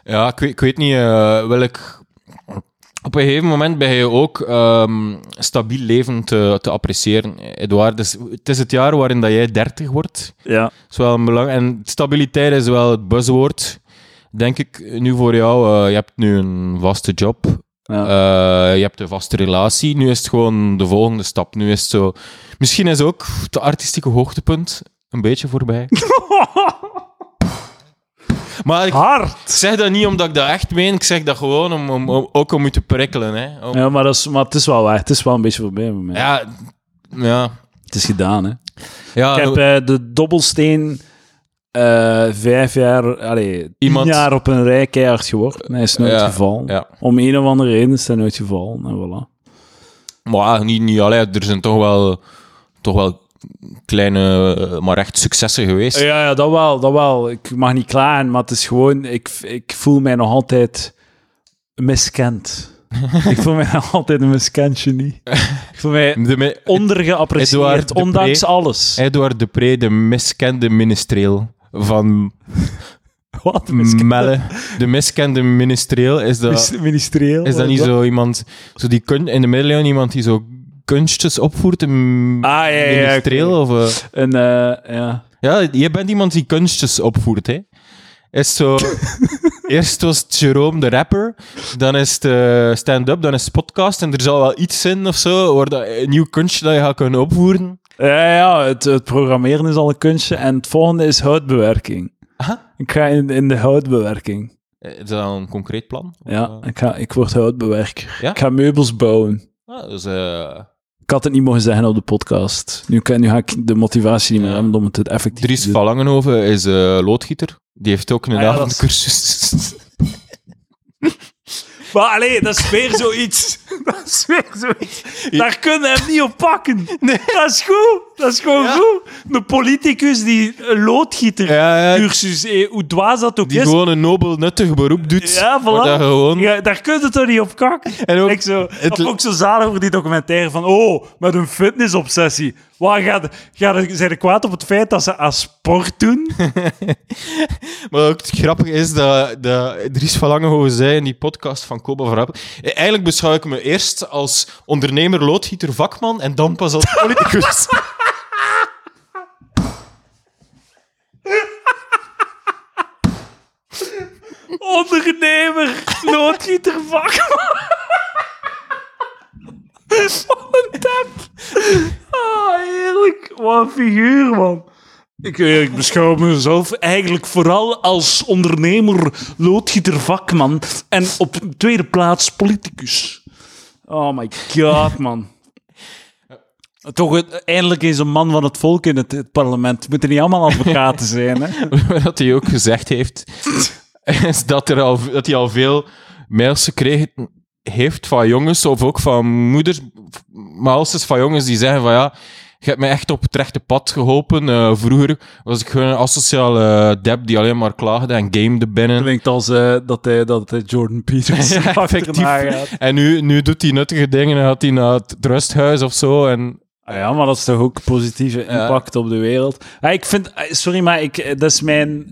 Ja, ik weet, ik weet niet eh, welk... Op een gegeven moment ben je ook ehm, stabiel leven te, te appreciëren, Edouard. Dus het is het jaar waarin dat jij 30 wordt. Ja. Dat is wel een belang. En stabiliteit is wel het buzzwoord, denk ik, nu voor jou. Eh, je hebt nu een vaste job. ja. Eh, je hebt een vaste relatie. Nu is het gewoon de volgende stap. Nu is het zo... Misschien is ook het artistieke hoogtepunt een beetje voorbij. maar ik Hard! zeg dat niet omdat ik dat echt meen. Ik zeg dat gewoon om, om, om- ook om je te prikkelen. Hè. Om- Ja, maar, dat is, maar het is wel waar. Het is wel een beetje voorbij bij mij. ja, ja. Het is gedaan, hè? ja Ik heb eh, de dobbelsteen eh, vijf jaar, allee, Iemand- jaar op een rij keihard geworpen. Hij is nooit Ja, gevallen. ja. Om een of andere reden is hij nooit gevallen. En voilà. Maar niet, niet allee, er zijn toch wel, toch wel kleine, eh, maar echt successen geweest. Ja, ja, dat wel, dat wel. Ik mag niet klagen, maar het is gewoon... Ik, ik voel mij nog altijd miskend. ik voel mij nog altijd een miskend genie. Ik voel mij ondergeapprecieerd, ondanks alles. Edouard Depree, de miskende ministreel van Wat? Melle. De miskende ministreel, is dat, Mis- Ministerieel? is dat niet Wat? zo iemand... Zo die kun, in de middeleeuwen iemand die zo kunstjes opvoert, een Ah, ja, ja, ja. Of, eh, Een, eh, ja. ja, je bent iemand die kunstjes opvoert, hè? Is zo... Eerst was het Jerome de rapper, dan is het eh, stand-up, dan is het podcast. En er zal wel iets in of zo, waar dat, een nieuw kunstje dat je gaat kunnen opvoeren. Ja, ja het, het programmeren is al een kunstje. En het volgende is houtbewerking. Aha. Ik ga in, in de houtbewerking. Eh, Is dat een concreet plan? Ja, eh, ik, ga, ik word houtbewerker. Ja? Ik ga meubels bouwen. ah, dus, eh, Ik had het niet mogen zeggen op de podcast. Nu, kan, nu ga ik de motivatie niet meer hebben om het effectief Dries te doen. van Langenhoven is eh, loodgieter. Die heeft ook een Ah ja, avondcursus. Maar alleen, dat is weer zoiets. Dat is weer zoiets. Daar kunnen hem niet op pakken. Dat is goed. Dat is gewoon Ja. goed. Een politicus die een loodgieter Ja, ja. cursus, eh, hoe dwaas dat ook Die is. gewoon een nobel, nuttig beroep doet. Ja, voilà. gewoon... Ja, daar kun je toch niet op kakken. En ook- ik zo, het- ook zo zalig over die documentaire van oh, met een fitnessobsessie. Waar gaat, gaat, zijn er kwaad op het feit dat ze aan sport doen? Maar ook het grappige is dat, dat Dries van Langenhoven zei in die podcast van Koba van Rappen. eh, Eigenlijk beschouw ik me eerst als ondernemer, loodgieter, vakman en dan pas als politicus. Ondernemer, loodgieter, vakman. Wat een tap. Ah, heerlijk. Wat een figuur, man. Ik, eh, ik beschouw mezelf eigenlijk vooral als ondernemer, loodgieter, vakman en op tweede plaats politicus. Oh my god, man. Toch, het- eindelijk is een man van het volk in het, het parlement. Het moeten niet allemaal advocaten zijn, hè? Wat hij ook gezegd heeft, is dat, er al, dat hij al veel mails gekregen heeft van jongens, of ook van moeders, maar als van jongens die zeggen van ja, je hebt mij echt op het rechte pad geholpen. Eh, vroeger was ik gewoon een asociale deb die alleen maar klaagde en gamede binnen. Klinkt als eh, dat, hij, dat hij Jordan Peters Ja, effectief. En nu, nu doet hij nuttige dingen en gaat hij naar het rusthuis of zo. En Ah ja, maar dat is toch ook positieve impact op de wereld. Ah, ik vind, ah, sorry, maar ik, eh, dat is mijn,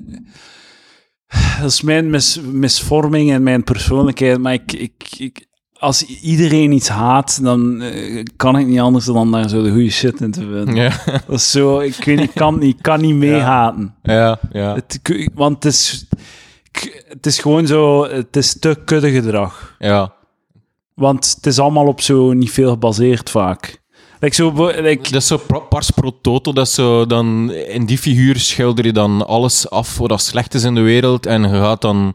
dat is mijn mis- misvorming en mijn persoonlijkheid. Maar ik, ik, ik, als iedereen iets haat, dan eh, kan ik niet anders dan daar zo de goede shit in te vinden. ja, Dat is zo, ik weet niet, kan niet, kan niet meehaten. ja, ja. Het, ik- want het is, het is gewoon zo, het is te kudde gedrag. ja. Want het is allemaal op zo niet veel gebaseerd vaak. Like zo, like, Dat is zo pars pro toto, dat zo dan... In die figuur schilder je dan alles af wat dat slecht is in de wereld en je gaat dan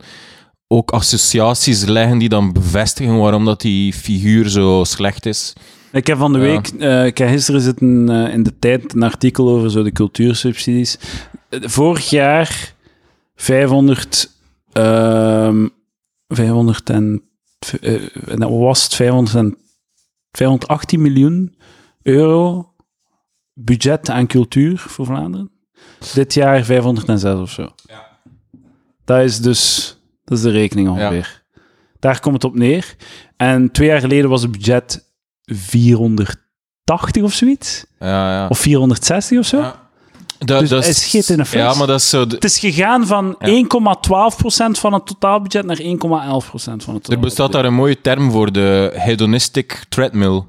ook associaties leggen die dan bevestigen waarom dat die figuur zo slecht is. Ik heb van de Ja. week, eh, ik heb gisteren zitten eh, in de tijd een artikel over zo de cultuursubsidies. Vorig jaar 500, ehm 500 en, en dat was het 500 en, 518 miljoen euro budget aan cultuur voor Vlaanderen. Dit jaar 506 of zo. Dat is dus, dat is de rekening ongeveer. Daar komt het op neer. En twee jaar geleden was het budget 480 of zoiets. Ja, ja. Of 460 of zo. Ja. Dat, Dus dat schiet in de. Ja, maar dat is zo... de- Het is gegaan van 1,12% van het totaalbudget naar 1,11% van het Er totaalbudget. bestaat daar een mooie term voor, de hedonistic treadmill.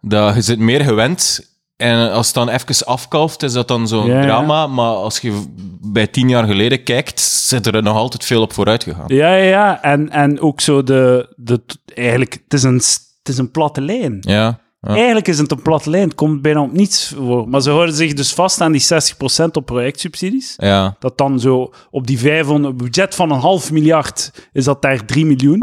Dat je zit meer gewend en als het dan even afkalft, is dat dan zo'n Ja, ja. drama. Maar als je bij tien jaar geleden kijkt, zit er nog altijd veel op vooruit gegaan. Ja, ja, ja. En, en ook zo de... de eigenlijk, het is een, het is een platte lijn. Ja, ja. Eigenlijk is het een platte lijn. Het komt bijna op niets voor. Maar ze houden zich dus vast aan die 60% op projectsubsidies. ja. Dat dan zo op die 500, een budget van een half miljard, is dat daar 3 miljoen.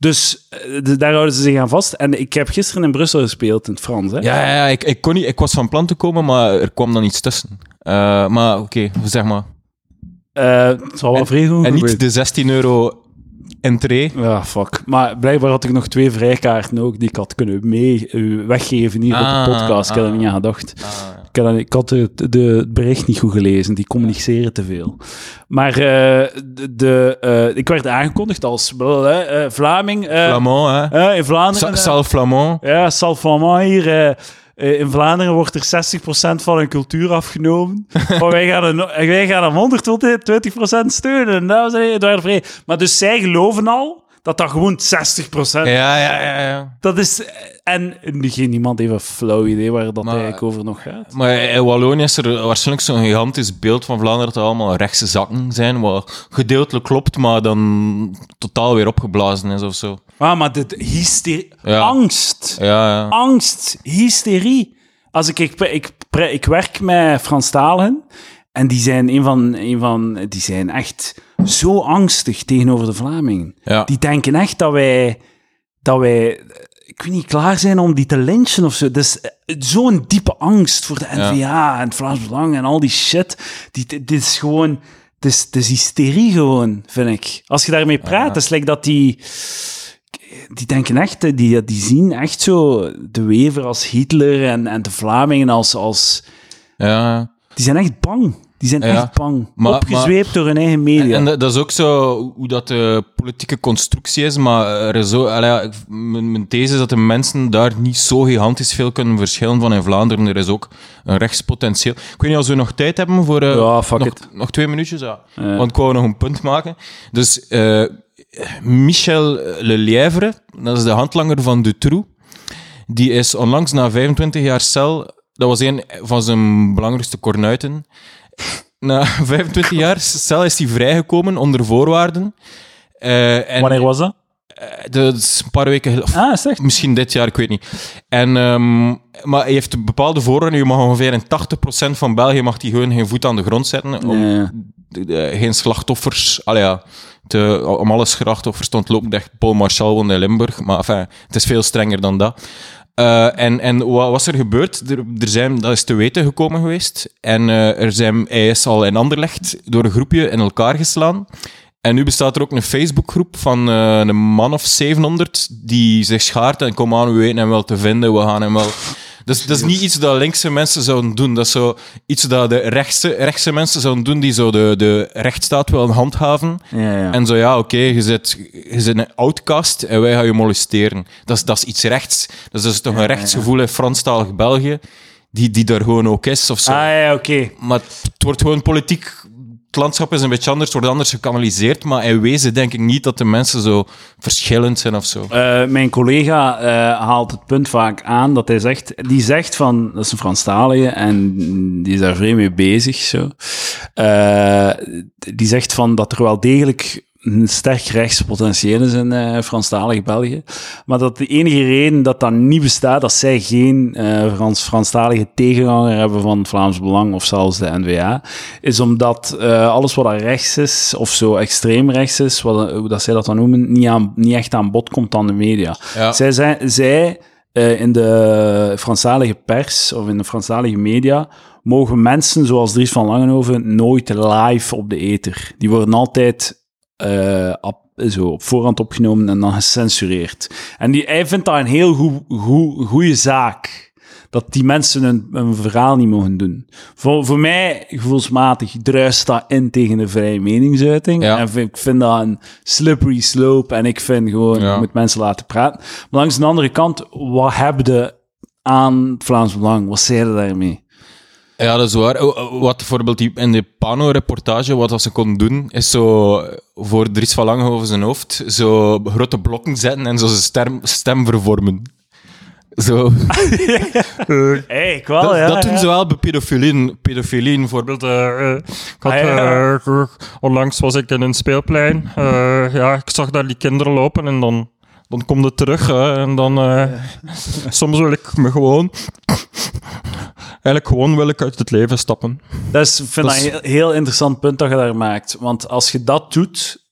Dus eh, de- daar houden ze zich aan vast. En ik heb gisteren in Brussel gespeeld, in het Frans. Hè? Ja, ja, ja, ik, ik, kon niet, ik was van plan te komen, maar er kwam dan iets tussen. Eh, maar oké, zeg maar. Eh, het zal wel vrij goed En niet de 16 euro entree. Ja, fuck. Maar blijkbaar had ik nog twee vrijkaarten ook die ik had kunnen mee weggeven hier op Ah, de podcast. Ik had er ah. niet aan gedacht. Ik had, ik had het, de, het bericht niet goed gelezen. Die communiceren te veel. Maar eh, de, de, eh, ik werd aangekondigd als eh, Vlaming. Flamand, hè? in Vlaanderen. Sa- Sal Flamand. Ja, Salfamant hier. eh, eh, in Vlaanderen wordt er 60% van hun cultuur afgenomen. maar wij gaan, een, wij gaan hem 120% steunen. Nou. Maar dus zij geloven al dat dat gewoon 60% Ja, ja, ja, ja. Dat is... En geen niemand heeft een flauw idee waar dat Maar- eigenlijk over nog gaat. Maar in Wallonië is er waarschijnlijk zo'n gigantisch beeld van Vlaanderen dat allemaal rechtse zakken zijn, wat gedeeltelijk klopt, maar dan totaal weer opgeblazen is of zo. Ah, maar dit hysterie... Ja. Angst. Ja, ja. Angst. Hysterie. Als ik, ik, ik, ik werk met Franstaligen en die zijn, een van, een van, die zijn echt zo angstig tegenover de Vlamingen. Ja. Die denken echt dat wij, dat wij, ik weet niet, klaar zijn om die te lynchen of zo. Dus eh, zo'n diepe angst voor de NVA en het Vlaams Belang en al die shit. Die, dit is gewoon, het is, het is hysterie gewoon, vind ik. Als je daarmee praat, het is like dat die, die denken echt, eh, die, die zien echt zo de Wever als Hitler en, en de Vlamingen als, als, ja. Die zijn echt bang. Die zijn Ja. echt bang. Maar- Opgezweept door hun eigen media. En dat, dat is ook zo hoe dat de politieke constructie is, maar er is zo, ja, mijn, mijn these is dat de mensen daar niet zo gigantisch veel kunnen verschillen van in Vlaanderen. Er is ook een rechtspotentieel. Ik weet niet of we nog tijd hebben voor... eh, Ja, fuck nog, it. nog twee minuutjes, ja. Want ik wou nog een punt maken. Dus eh, Michel Lelièvre, dat is de handlanger van Dutroux, die is onlangs na 25 jaar cel... Dat was een van zijn belangrijkste kornuiten. Na 25 jaar cel is hij vrijgekomen onder voorwaarden. Eh, en, Wanneer was dat? eh, dat is een paar weken Ah? Misschien dit jaar, ik weet niet. En, ehm, maar hij heeft bepaalde voorwaarden. Je mag ongeveer in 80% van België mag die gewoon geen voet aan de grond zetten. Om de- de- geen slachtoffers... Allee, ja, te, om alle slachtoffers te ontlopen. Echt Paul Marchal woonde in Limburg. Maar enfin, het is veel strenger dan dat. Eh, en, en wat was er gebeurd? Er, er zijn, dat is te weten gekomen geweest. En eh, er zijn, hij is al in Anderlecht door een groepje in elkaar geslaan. En nu bestaat er ook een Facebookgroep van eh, een man of 700 die zich schaart en kom aan, we weten hem wel te vinden, we gaan hem wel... Dus dat is niet iets dat linkse mensen zouden doen. Dat is zo iets dat de rechtse, rechtse mensen zouden doen die zo de, de rechtsstaat willen handhaven. Ja, ja. En zo, ja, oké, je, zit, je zit een outcast en wij gaan je molesteren. Dat is, dat is iets rechts. Dus dat is toch een rechtsgevoel in Franstalig België, die, die daar gewoon ook is, of zo. ah, ja, oké. Maar het wordt gewoon politiek... Het landschap is een beetje anders, wordt anders gekanaliseerd, maar in wezen denk ik niet dat de mensen zo verschillend zijn of zo. Eh, mijn collega eh, haalt het punt vaak aan dat hij zegt, die zegt van, dat is een Franstalige en die is daar vreemd mee bezig, zo. Eh, die zegt van dat er wel degelijk een sterk rechtspotentieel is in eh Franstalig België, maar dat de enige reden dat dat niet bestaat, dat zij geen eh Frans, Franstalige tegenhanger hebben van het Vlaams Belang of zelfs de NVA, is omdat eh, alles wat er rechts is, of zo extreem rechts is, wat, hoe dat zij dat dan noemen, niet, aan, niet echt aan bod komt aan de media. Ja. Zij, zijn, zij in de Franstalige pers of in de Franstalige media mogen mensen zoals Dries van Langenhoven nooit live op de ether. Die worden altijd eh, op, zo op voorhand opgenomen en dan gecensureerd. En die, hij vindt dat een heel goe- goe- goede zaak. Dat die mensen een, een verhaal niet mogen doen. Voor, voor mij, gevoelsmatig, druist dat in tegen de vrije meningsuiting. Ja. En vind, ik vind dat een slippery slope. En ik vind gewoon, Ja. je moet mensen laten praten. Maar langs de andere kant, wat heb je aan het Vlaams Belang? Wat zei je daarmee? Ja, dat is waar. Wat bijvoorbeeld die- in de Pano-reportage, wat ze konden doen, is zo voor Dries van Langenhoven zijn hoofd zo grote blokken zetten en zo zijn stem, stem vervormen. Zo. hey, ik wel, dat ja. dat doen ja. ze wel bij pedofilie. Pedofilie bijvoorbeeld. Eh, ik had, Ah, ja, eh, onlangs was ik in een speelplein. Eh, ja, ik zag daar die kinderen lopen en dan, dan komt het terug. hè, en dan, eh, soms wil ik me gewoon, eigenlijk gewoon wil ik uit het leven stappen. Dat is, vind Dat is- een heel, interessant punt dat je daar maakt. Want als je dat doet,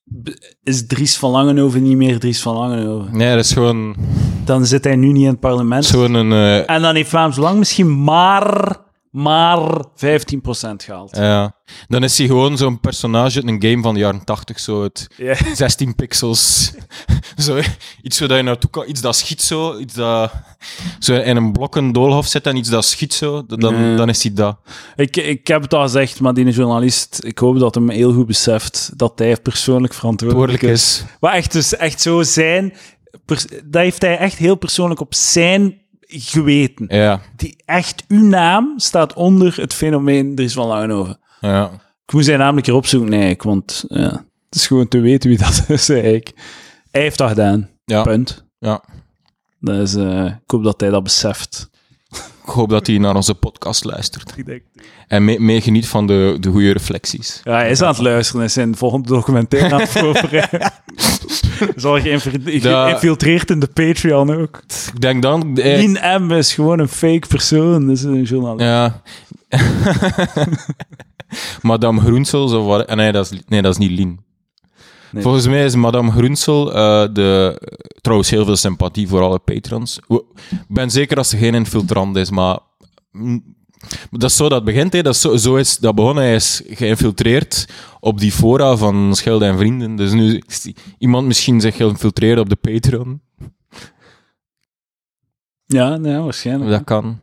is Dries van Langenhoven niet meer Dries van Langenhoven. Nee, dat is gewoon, Dan zit hij nu niet in het parlement. gewoon een... eh, En dan heeft Vlaams Belang misschien maar, maar 15% gehaald. ja. Dan is hij gewoon zo'n personage in een game van de jaren 80, zo het Ja. 16 pixels. zo, iets waar je naartoe kan, iets dat schiet zo, iets dat zo in een blokken doolhof zit en iets dat schiet zo, dan, dan is hij dat. Ik, ik heb het al gezegd, maar die journalist, ik hoop dat hem heel goed beseft dat hij persoonlijk verantwoordelijk is. is. Maar echt, dus echt zo zijn... dat heeft hij echt heel persoonlijk op zijn geweten. Ja, Die echt, uw naam staat onder het fenomeen Dries van Langenhoven. ja. Ik moest zijn naam een keer opzoeken, nee, ik, want ja, het is gewoon te weten wie dat is, eigenlijk. Hij heeft dat gedaan. Ja. Punt. Ja. Dus eh, ik hoop dat hij dat beseft. Ik hoop dat hij naar onze podcast luistert. En mee- meegeniet van de, de goede reflecties. Ja, hij is aan het luisteren. Hij is zijn volgende documentaire aan het voorbereiden. Is al geïnfil- Da- geïnfiltreerd in de Patreon ook. Ik denk dan... eh, Lien M. is gewoon een fake persoon. Dat is een journalist. Ja. Madame Groensel, zo wat... Nee dat, is, nee, dat is niet Lien. Volgens mij is Madame Groensel eh, de... Trouwens, heel veel sympathie voor alle patrons. Ik ben zeker dat ze geen infiltrant is, maar... mm, Dat is zo dat begint, hè. Dat, is zo, is dat begonnen. Hij is geïnfiltreerd op die fora van Schilde en Vrienden. Dus nu is iemand misschien zich geïnfiltreerd op de Patreon. Ja, nee, waarschijnlijk. Dat kan.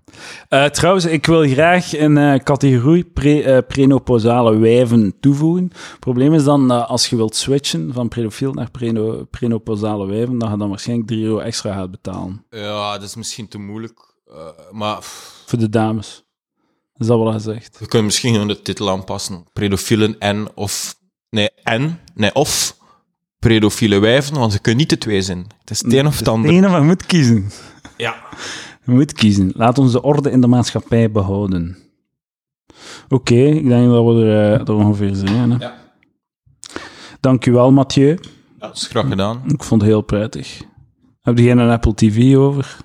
Eh, trouwens, ik wil graag een eh, categorie pre, eh, prenopausale wijven toevoegen. Het probleem is dan, dat als je wilt switchen van pedofiel naar preno, prenopausale wijven, dat je dan waarschijnlijk 3 euro extra gaat betalen. Ja, dat is misschien te moeilijk. eh, maar... Voor de dames. Is dat hij zegt? We kunnen misschien gewoon de titel aanpassen. Pedofielen en of... Nee, en. Nee, of pedofiele wijven, want ze kunnen niet de twee zijn. Het is het een of het De ander. ene, maar moet kiezen. Ja. Je moet kiezen. Laat ons de orde in de maatschappij behouden. Oké, ik denk dat we er, eh, er ongeveer zijn. Hè. Ja. Dank u wel, Mathieu. Dat is graag gedaan. Ik vond het heel prettig. Heb je geen een Apple TV over?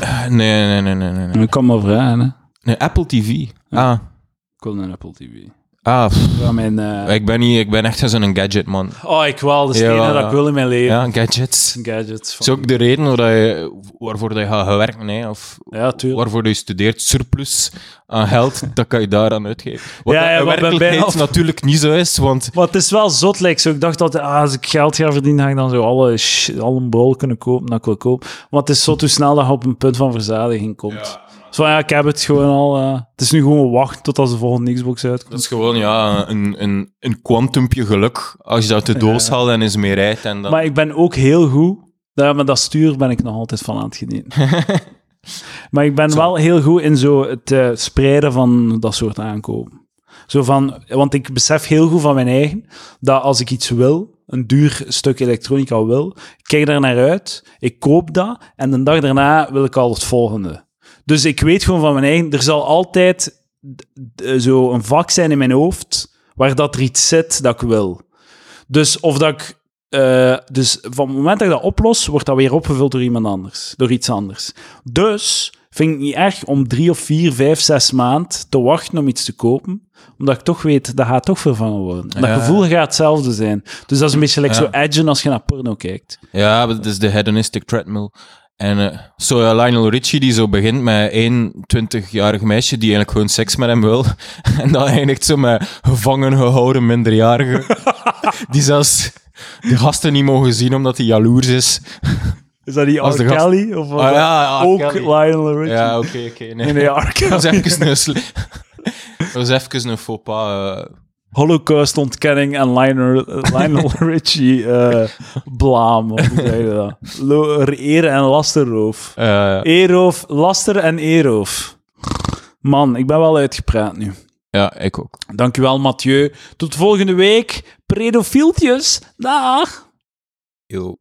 Eh, Nee, nee, nee, nee, nee. nee. Ik kan maar vragen. Hè. Nee, Apple TV. Ah, Ik wil een Apple TV. Ah. Ja, mijn, eh, ik, ben niet, ik ben echt zo'n gadget, man. Oh, ik wel. Dat is het Ja, enige dat ik wil in mijn leven. Ja, gadgets. Gadgets. Dat is ook de reden waar je, waarvoor dat je gaat werken, hè, of Ja, tuurlijk. waarvoor je studeert. Surplus aan geld, dat kan je daaraan uitgeven. Wat Ja, ja, in wat bij werkelijkheid natuurlijk niet zo is, want Maar het is wel zot, like, zo. Ik dacht dat ah, als ik geld ga verdienen, ga ik dan zo alle, alle bol kunnen kopen dat ik wil kopen. Maar het is zo hoe snel dat je op een punt van verzadiging komt. Zo ja, ik heb het gewoon al. eh, het is nu gewoon wachten tot als de volgende Xbox uitkomt. Dat is gewoon ja, een, een, een kwantumpje geluk. Als je dat de doos haalt en is meer rijdt. En dan... Maar ik ben ook heel goed. Ja, met dat stuur ben ik nog altijd van aan het genieten. maar ik ben wel heel goed in zo het eh, spreiden van dat soort aankopen. Zo van, want ik besef heel goed van mijn eigen dat als ik iets wil, een duur stuk elektronica wil, ik kijk daar naar uit, ik koop dat en de dag daarna wil ik al het volgende. Dus ik weet gewoon van mijn eigen, er zal altijd d- zo een vak zijn in mijn hoofd waar dat er iets zit dat ik wil. Dus of dat ik eh, dus van het moment dat ik dat oplos, wordt dat weer opgevuld door iemand anders, door iets anders. Dus vind ik het niet erg om drie of vier, vijf, zes maand te wachten om iets te kopen, omdat ik toch weet, dat gaat toch vervangen worden. Dat Ja. gevoel gaat hetzelfde zijn. Dus dat is een beetje like Ja. zo edgen als je naar porno kijkt. Ja, dat is de hedonistic treadmill. En eh, zo ja, Lionel Richie, die zo begint met één 20-jarig meisje die eigenlijk gewoon seks met hem wil. En dan eindigt zo met gevangen gehouden minderjarige. die zelfs de gasten niet mogen zien omdat hij jaloers is. Is dat die R. gast- Kelly? Of Ah, ja, R. ook Kelly. Lionel Richie? Ja, oké, oké. nee. Nee, nee, R. Dat was even een, dat was even een faux pas. eh. Holocaust-ontkenning en Lionel, Lionel Richie eh blaam. Hoe je dat? Lo- eer en lasterroof. Eh, Eeroof, laster en eeroof. Man, ik ben wel uitgepraat nu. ja, ik ook. Dankjewel, Mathieu. Tot volgende week. Predofieltjes. Dag. Yo.